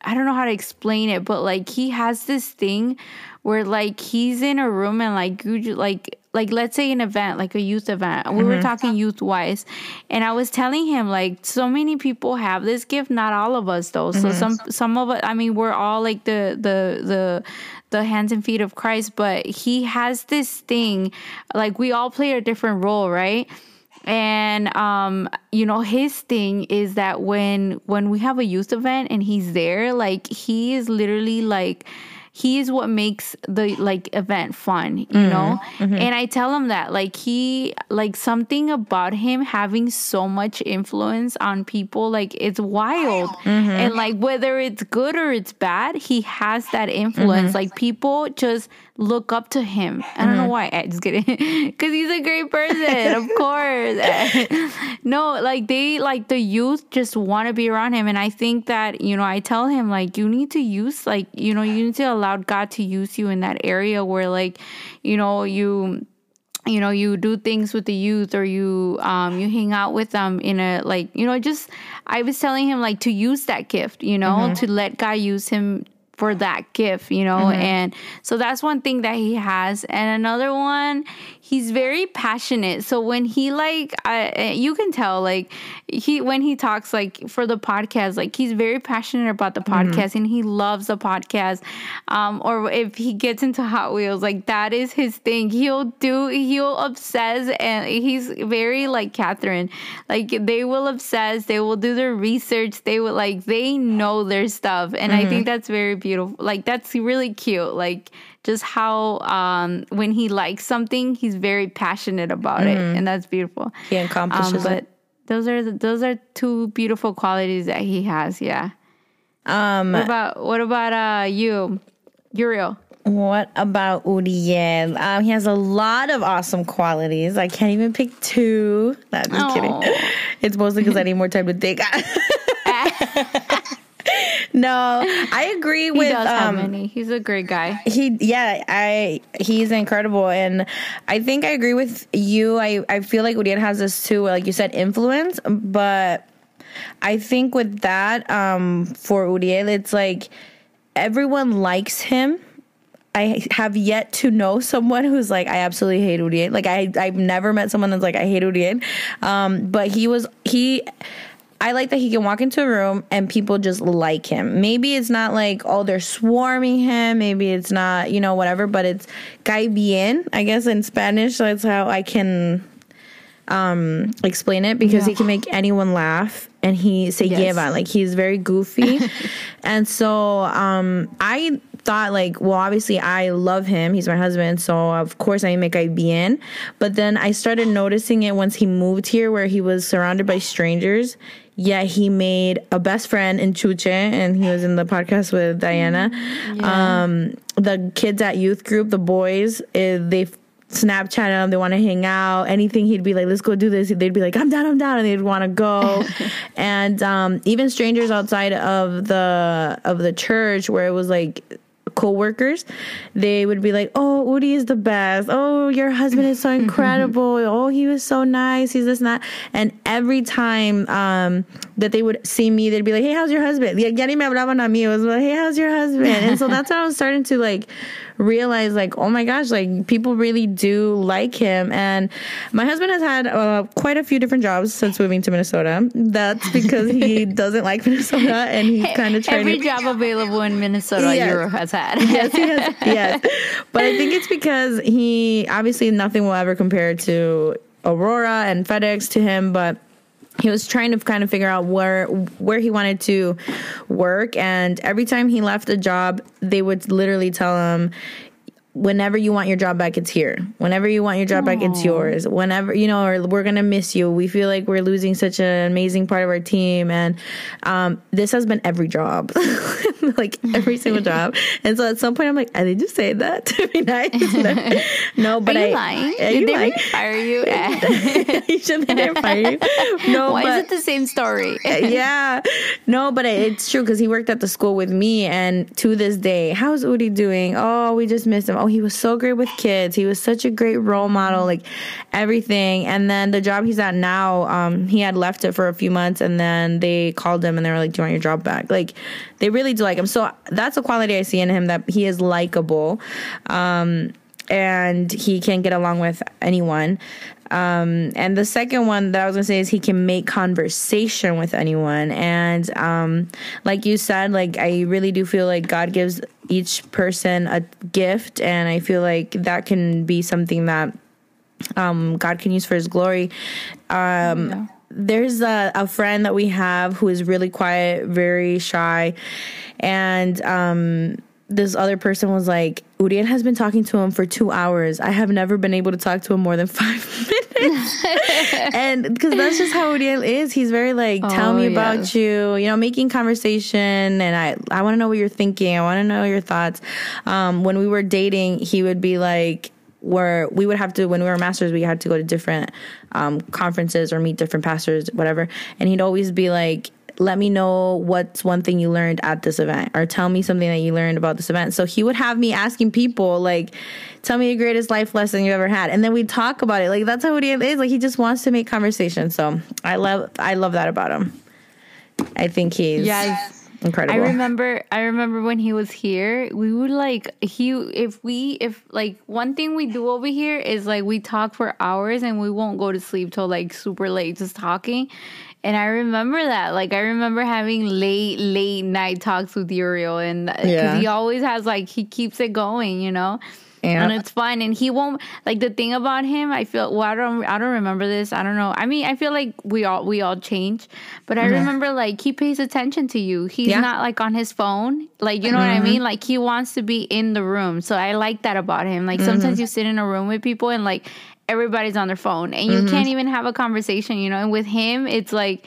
I don't know how to explain it, but like he has this thing where like he's in a room and like you like like let's say an event like a youth event. We were talking youth wise, and I was telling him like so many people have this gift, not all of us though. So some some of us, I mean, we're all like the the the the hands and feet of Christ, but he has this thing like we all play a different role, right? And um you know his thing is that when when we have a youth event and he's there like he is literally like he is what makes the like event fun you mm-hmm. know? Mm-hmm. And i tell him that like he like something about him having so much influence on people like it's wild. Mm-hmm. And like whether it's good or it's bad he has that influence. Like people just look up to him. I don't know uh-huh. why. I just kidding. [laughs] Because he's a great person of [laughs] course. Eh, [laughs] no like they like the youth just want to be around him. And i think that you know i tell him like you need to use like you know you need to allow god to use you in that area where like you know you you know you do things with the youth or you um you hang out with them in a like you know just i was telling him like to use that gift you know mm-hmm. to let god use him for that gift you know mm-hmm. and so that's one thing that he has. And another one he's very passionate. So when he like I, you can tell like he when he talks like for the podcast like he's very passionate about the podcast and he loves the podcast. Um or if he gets into hot wheels like that is his thing. He'll do he'll obsess and he's very like catherine. Like they will obsess they will do their research they will like they know their stuff. And i think that's very beautiful like that's really cute like just how um when he likes something he's very passionate about it and that's beautiful He um, accomplishes but it. those are the, those are two beautiful qualities that he has yeah Um, what about what about uh you uriel what about Uriel? Um, he has a lot of awesome qualities. I can't even pick two. Nah, just kidding. [laughs] It's mostly because I need more time to think. [laughs] no, [laughs] I agree with. he does have um, many he's a great guy he yeah i he's incredible and i think i agree with you i i feel like uriel has this too like you said influence but i think with that um for uriel it's like everyone likes him I have yet to know [laughs] someone who's like I absolutely hate Uriel. Like I I've never met someone that's like I hate Uriel. Um, but he was he I like that he can walk into a room and people just like him. Maybe it's not like, oh, they're swarming him. Maybe it's not, you know, whatever, but it's cae bien, I guess in Spanish. That's how I can um, explain it because yeah. he can make anyone laugh and he se yes. lleva. Like he's very goofy. [laughs] and so um, I thought like, well, obviously I love him. He's my husband, so of course I make I bien. But then I started noticing it once he moved here, where he was surrounded by strangers. Yet he made a best friend in Chuche, and he was in the podcast with Diana. Yeah. Um, the kids at youth group, the boys, eh, they Snapchat him. They want to hang out. Anything he'd be like, let's go do this. They'd be like, I'm down, I'm down, and they'd want to go. [laughs] and um, even strangers outside of the of the church, where it was like co-workers they would be like oh Udi is the best. Oh your husband is so [laughs] incredible. Oh he was so nice. He's this and that. And every time um, that they would see me they'd be like hey how's your husband? Yeah, ya ni me hablaban a mí it was like hey how's your husband? And so [laughs] that's when I was starting to like realize like oh my gosh like people really do like him. And my husband has had uh, quite a few different jobs since moving to minnesota. That's [laughs] because he doesn't like minnesota and he's kind of trying every to, job available in minnesota yes. Euro has had. [laughs] Yes he has yes. But i think it's because he obviously nothing will ever compare to aurora and fedex to him but he was trying to kind of figure out where where he wanted to work and every time he left a job they would literally tell him whenever you want your job back, it's here. Whenever you want your job Aww. back, it's yours. Whenever, you know, or we're going to miss you. We feel like we're losing such an amazing part of our team. And um, this has been every job, [laughs] [laughs] like every single [laughs] job. And so at some point, I'm like, are they just saying that to [laughs] be nice? no, but are you I, lying? Are you they lying? fire you? you should they fire you. No, Why but, is it the same story? yeah. No, but it's true because he worked at the school with me. And to this day, how's Udi doing? Oh, we just missed him. Oh, he was so great with kids. He was such a great role model, like everything. And then the job he's at now, um, he had left it for a few months and then they called him and they were like, Do you want your job back? Like they really do like him. So that's a quality I see in him that he is likable. Um, and he can get along with anyone. Um, and the second one that I was gonna say is he can make conversation with anyone. And um, like you said, like I really do feel like God gives each person a gift, and I feel like that can be something that um, God can use for His glory. Um, yeah. There's a, a friend that we have who is really quiet, very shy, and um, this other person was like, Uriel has been talking to him for two hours. I have never been able to talk to him more than [laughs] five minutes. [laughs] and because that's just how Uriel is. He's very like, tell oh, me about you, you know, making conversation. And I, I want to know what you're thinking. I want to know your thoughts. Um, when we were dating, he would be like, where we would have to when we were masters we had to go to different um, conferences or meet different pastors whatever and he'd always be like let me know what's one thing you learned at this event or tell me something that you learned about this event. So he would have me asking people like, tell me the greatest life lesson you ever had. And then we'd talk about it. Like that's how he is. Like he just wants to make conversation. So I love, I love that about him. I think he's yes. Incredible. I remember, I remember when he was here, we would like, he, if we, if like one thing we do over here is like we talk for hours and we won't go to sleep till like super late just talking. And I remember that. Like, I remember having late, late night talks with Uriel. And because yeah. he always has, like, he keeps it going, you know? Yeah. And it's fun. And he won't like the thing about him, I feel well, I don't I don't remember this. I don't know. I mean, I feel like we all we all change. But I mm-hmm. remember like he pays attention to you. He's yeah. not like on his phone. Like you know mm-hmm. what I mm-hmm. mean? Like he wants to be in the room. So I like that about him. Like mm-hmm. sometimes you sit in a room with people and like everybody's on their phone and you mm-hmm. can't even have a conversation, you know. And with him, it's like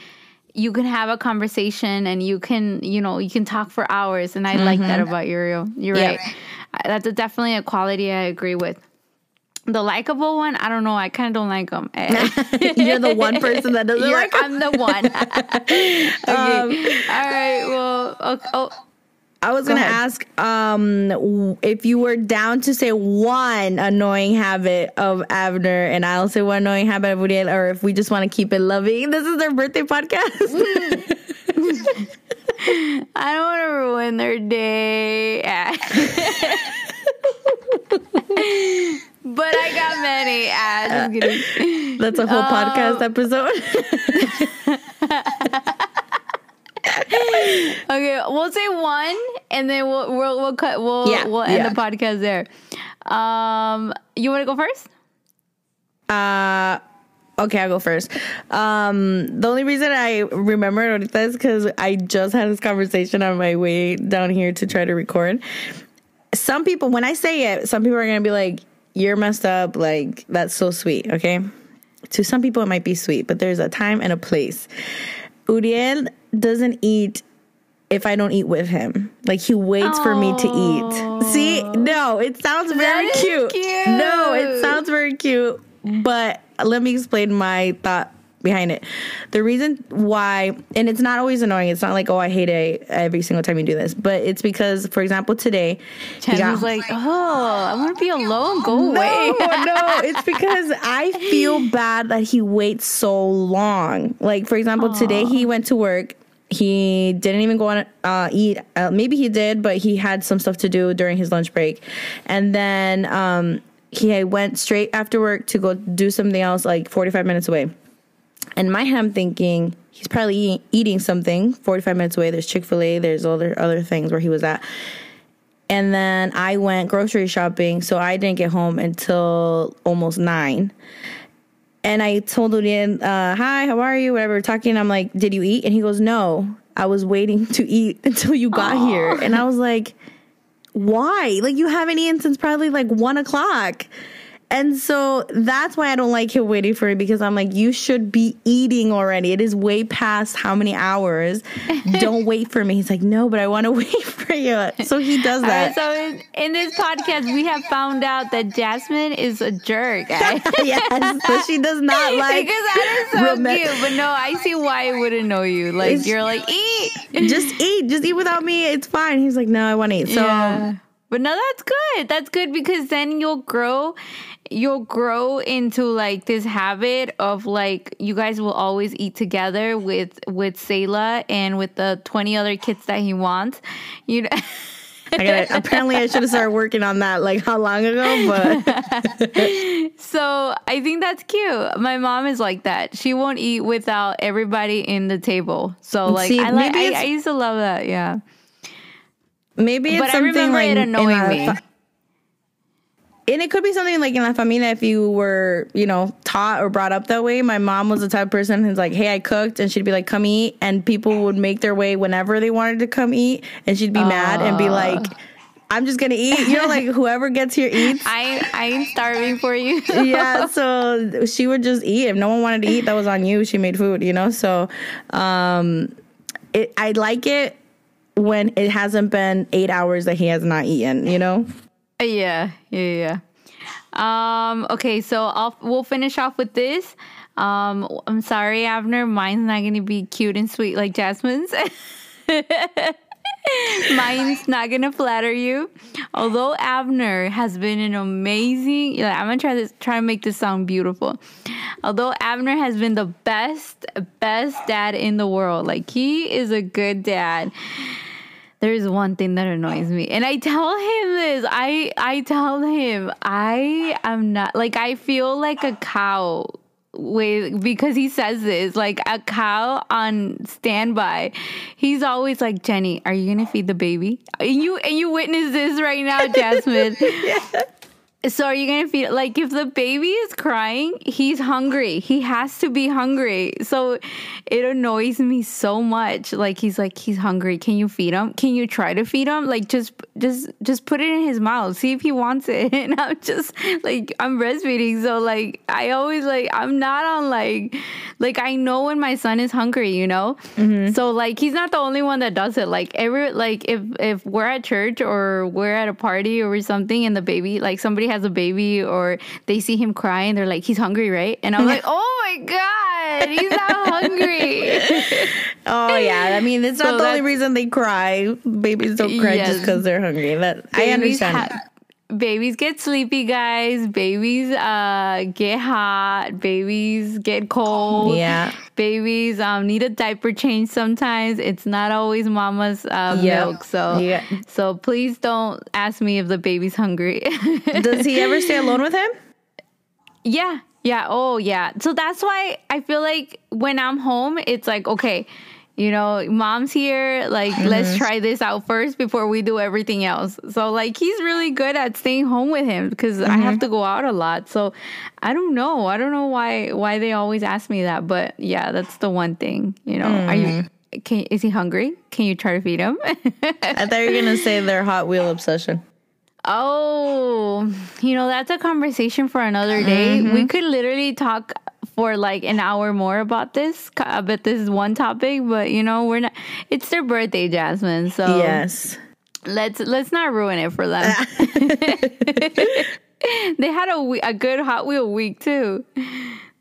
you can have a conversation and you can, you know, you can talk for hours. And I mm-hmm. like that mm-hmm. about Uriel. You're yeah. right. That's a, definitely a quality I agree with. The likable one, I don't know. I kind of don't like him. [laughs] You're the one person that doesn't You're, like him. I'm the one. [laughs] [laughs] okay. Um, All right. Well, okay. oh. I was Go gonna ahead. ask um, if you were down to say one annoying habit of Abner, and I'll say one annoying habit of Uriel, or if we just want to keep it loving. This is their birthday podcast. [laughs] I don't want to ruin their day. [laughs] but I got many. Ah, That's a whole um, podcast episode. [laughs] [laughs] okay, we'll say one, and then we'll we'll, we'll cut. We'll Yeah, we'll end yeah. the podcast there. Um, you want to go first? Uh, okay, I'll go first. Um, the only reason I remember ahorita is because I just had this conversation on my way down here to try to record. Some people, when I say it, some people are gonna be like, "You're messed up." Like that's so sweet. Okay, to some people it might be sweet, but there's a time and a place. Uriel doesn't eat if I don't eat with him. Like he waits for me to eat. See, no, it sounds very cute. cute. No, it sounds very cute. But let me explain my thought behind it. The reason why, and it's not always annoying. It's not like oh I hate it every single time you do this, but it's because, for example, today. he Chen got- was like, "Oh, I want to be alone. Go away." no, no, it's [laughs] because I feel bad that he waits so long. Like, for example, today he went to work. He didn't even go on uh, eat. Uh, maybe he did, but he had some stuff to do during his lunch break, and then um, he went straight after work to go do something else, like forty five minutes away. In my head, I'm thinking he's probably eating, eating something 45 minutes away. There's Chick fil A, there's other, other things where he was at. And then I went grocery shopping, so I didn't get home until almost nine. And I told Uriel, uh, hi, how are you? Whatever, talking. I'm like, did you eat? And he goes, no, I was waiting to eat [laughs] until you got here. And I was like, why? Like, you haven't eaten since probably like one o'clock. And so that's why I don't like him waiting for me because I'm like, you should be eating already. It is way past how many hours. [laughs] don't wait for me. He's like, no, but I want to [laughs] wait for you. So he does All right, that. so in, in this podcast, we have found out that Jasmine is a jerk. Eh? guys. [laughs] yes. So she does not like because that is so cute. But no, I see why I wouldn't know you. Like you're like eat. just eat. Just eat without me. It's fine. He's like, no, I want to eat. So Yeah. But no, that's good. That's good because then you'll grow you'll grow into like this habit of like you guys will always eat together with with Sayla and with the 20 other kids that he wants. You know I gotta, apparently I should have started working on that like how long ago, but [laughs] So I think that's cute. My mom is like that. She won't eat without everybody in the table. So like See, I like I, I used to love that. Yeah. Maybe it's But I something remember like it in annoying me. and it could be something like in La Familia if you were, you know, taught or brought up that way. My mom was the type of person who's like, hey, I cooked. And she'd be like, come eat. And people would make their way whenever they wanted to come eat. And she'd be mad and be like, I'm just going to eat. You know, like [laughs] whoever gets here eats. I I ain't starving for you. [laughs] yeah, [laughs] so she would just eat. If no one wanted to eat, that was on you. She made food, you know. So, um, it I like it when it hasn't been eight hours that he has not eaten. You know. Yeah, yeah, yeah. Um, okay, so I'll we'll finish off with this. Um, I'm sorry, Abner. Mine's not gonna be cute and sweet like Jasmine's. [laughs] [laughs] Mine's not gonna flatter you. Although Abner has been an amazing, yeah, I'm gonna try this, try to make this sound beautiful. Although Abner has been the best, best dad in the world, like he is a good dad there's one thing that annoys me and i tell him this i i tell him i am not like i feel like a cow with because he says this like a cow on standby he's always like jenny are you gonna feed the baby? And you and you witness this right now [laughs] jasmine so are you gonna feed like if the baby is crying he's hungry. He has to be hungry. So it annoys me so much. Like he's like he's hungry. Can you feed him? Can you try to feed him? Like just just just put it in his mouth. See if he wants it. [laughs] And i'm just like i'm breastfeeding. So like i always like i'm not on like like i know when my son is hungry you know? Mm-hmm. So like he's not the only one that does it. Like every like if if we're at church or we're at a party or something and the baby like somebody has a baby or they see him crying they're like he's hungry right and i'm like [laughs] oh my god he's not hungry [laughs] Oh yeah, I mean it's So not the only reason they cry. Babies don't cry just because they're hungry. That I understand. ha- babies get sleepy guys babies uh get hot babies get cold Yeah. babies um need a diaper change sometimes it's not always mama's uh, Yeah. milk so Yeah. so please don't ask me if the baby's hungry [laughs] Does he ever stay alone with him? Yeah. Yeah. Oh, yeah. So that's why I feel like when I'm home, it's like, okay, you know, mom's here. Like, mm-hmm. let's try this out first before we do everything else. So, like, he's really good at staying home with him because mm-hmm. I have mm-hmm. to go out a lot. So, I don't know. I don't know why why they always ask me that, but yeah, that's the one thing. You know, mm-hmm. are you? Mm-hmm. Can, is he hungry? Can you try to feed him? I thought you were gonna say their Hot Wheel obsession. Oh, you know, that's a conversation for another day. Mm-hmm. We could literally talk for like an hour more about this about this is one topic, but you know, we're not it's their birthday, Jasmine. So Yes. Let's let's not ruin it for them. [laughs] [laughs] they had a a good Hot Wheel week too.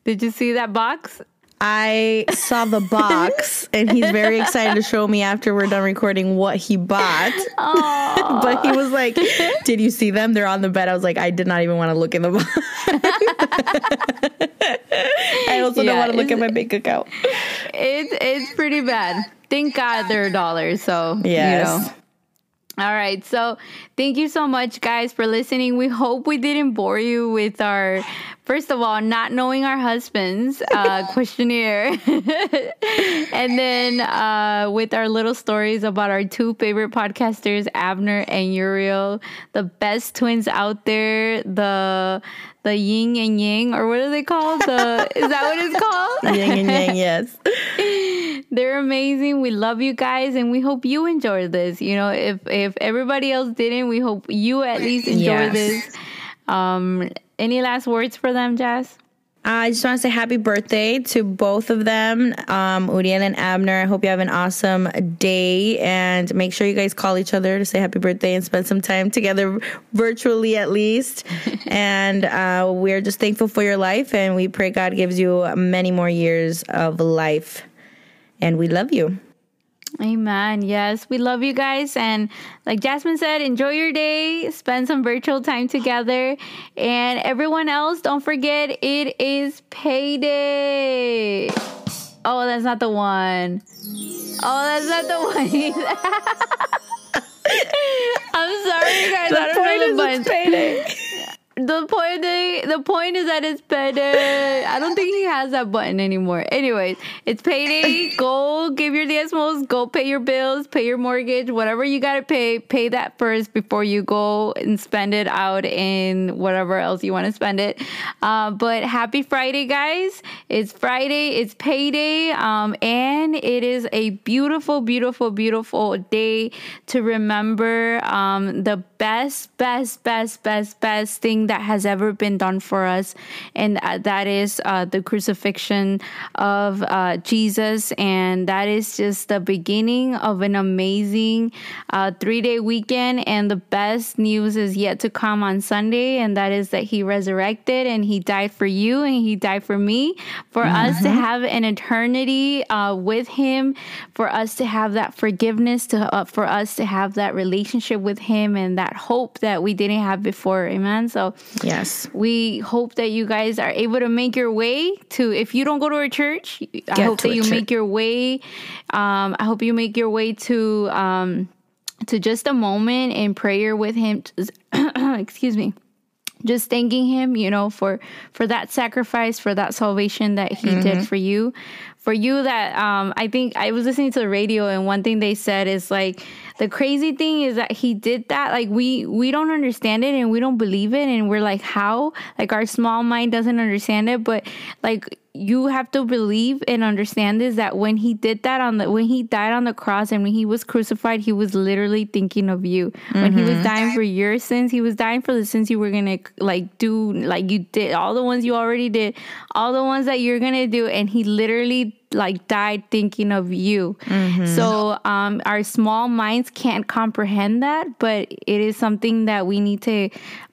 Did you see that box? I saw the box [laughs] and he's very excited to show me after we're done recording what he bought. [laughs] but he was like, [laughs] Did you see them? They're on the bed. I was like, I did not even want to look in the box. I also yeah, don't want to look at my bank account. It's it's pretty bad. Thank God they're dollars. So yes. you know. All right. So, thank you so much, guys, for listening. We hope we didn't bore you with our, first of all, not knowing our husbands uh, [laughs] questionnaire. [laughs] and then uh, with our little stories about our two favorite podcasters, Abner and Uriel, the best twins out there, the the yin and yang, or what are they called? The is that what it's called? [laughs] yin and yang, yes. [laughs] They're amazing. We love you guys, and we hope you enjoy this. You know, if if everybody else didn't, we hope you at least enjoy yes. this. Um, any last words for them, Jazz? I just want to say happy birthday to both of them, um, Uriel and Abner. I hope you have an awesome day and make sure you guys call each other to say happy birthday and spend some time together virtually at least. [laughs] and uh, we're just thankful for your life and we pray God gives you many more years of life. And we love you. Amen. Yes, we love you guys. And like Jasmine said, enjoy your day, spend some virtual time together. And everyone else, don't forget it is payday. Oh, that's not the one. Oh, that's not the one. [laughs] I'm sorry, guys. The I don't know the button. Payday the point the point is that it's payday. I don't think he has that button anymore. Anyways, it's payday. [laughs] go give your diezmos. Go pay your bills. Pay your mortgage. Whatever you gotta pay, pay that first before you go and spend it out in whatever else you want to spend it. Uh, but happy Friday, guys! It's Friday. It's payday, um, and it is a beautiful, beautiful, beautiful day to remember um, the best, best, best, best, best thing that has ever been done for us, and that is uh, the crucifixion of uh, Jesus. And that is just the beginning of an amazing uh, three day weekend. And the best news is yet to come on Sunday, and that is that He resurrected and He died for you and He died for me, for mm-hmm. us to have an eternity uh, with Him, for us to have that forgiveness, to uh, for us to have that relationship with Him and that hope that we didn't have before. Amen. So Yes. We hope that you guys are able to make your way to, if you don't go to a church, Get I hope that you church. make your way. Um, I hope you make your way to, um, to just a moment in prayer with Him. [clears throat] excuse me just thanking him you know for for that sacrifice for that salvation that he mm-hmm. did for you for you that um i think i was listening to the radio and one thing they said is like the crazy thing is that he did that like we we don't understand it and we don't believe it and we're like how? Like our small mind doesn't understand it but like you have to believe and understand this that when he did that on the when he died on the cross and when he was crucified he was literally thinking of you mm-hmm. when he was mm-hmm. dying for your sins he was dying for the sins you were gonna like do like you did all the ones you already did all the ones that you're gonna do and he literally like died thinking of you. Mm-hmm. So um, our small minds can't comprehend that, but it is something that we need to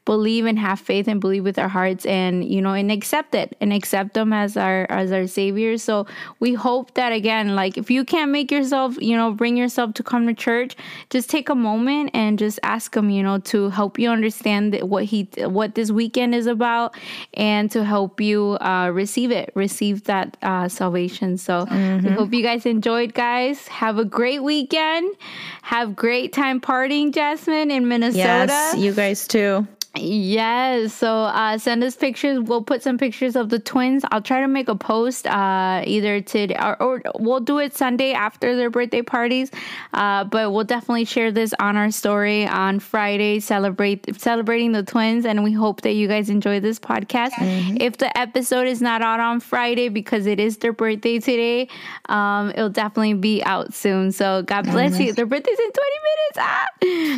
believe and have faith and believe with our hearts and you know and accept it and accept them as our as our savior. So we hope that again like if you can't make yourself you know bring yourself to come to church just take a moment and just ask him you know to help you understand what he what this weekend is about and to help you uh, receive it receive that uh, salvation. So mm-hmm. we hope you guys enjoyed guys. Have a great weekend. Have great time partying jasmine in minnesota. Yes you guys too Yes. So uh, send us pictures. We'll put some pictures of the twins. I'll try to make a post uh, either today or, or, we'll do it Sunday after their birthday parties. Uh, but we'll definitely share this on our story on Friday, celebrate celebrating the twins. And we hope that you guys enjoy this podcast. Mm-hmm. If the episode is not out on Friday because it is their birthday today, um, it'll definitely be out soon. So God bless mm-hmm. you. Their birthday's in 20 minutes. Ah!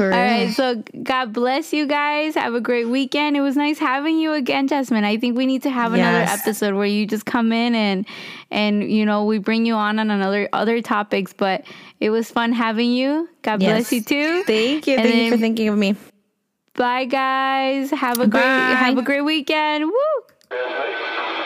All right. So God bless you guys. Have a great weekend. It was nice having you again, Jasmine. I think we need to have yes. another episode where you just come in and and you know we bring you on on another other topics. But it was fun having you. God yes. bless you too. Thank you. And Thank you for thinking of me. Bye, guys. Have a great have a great weekend. Woo.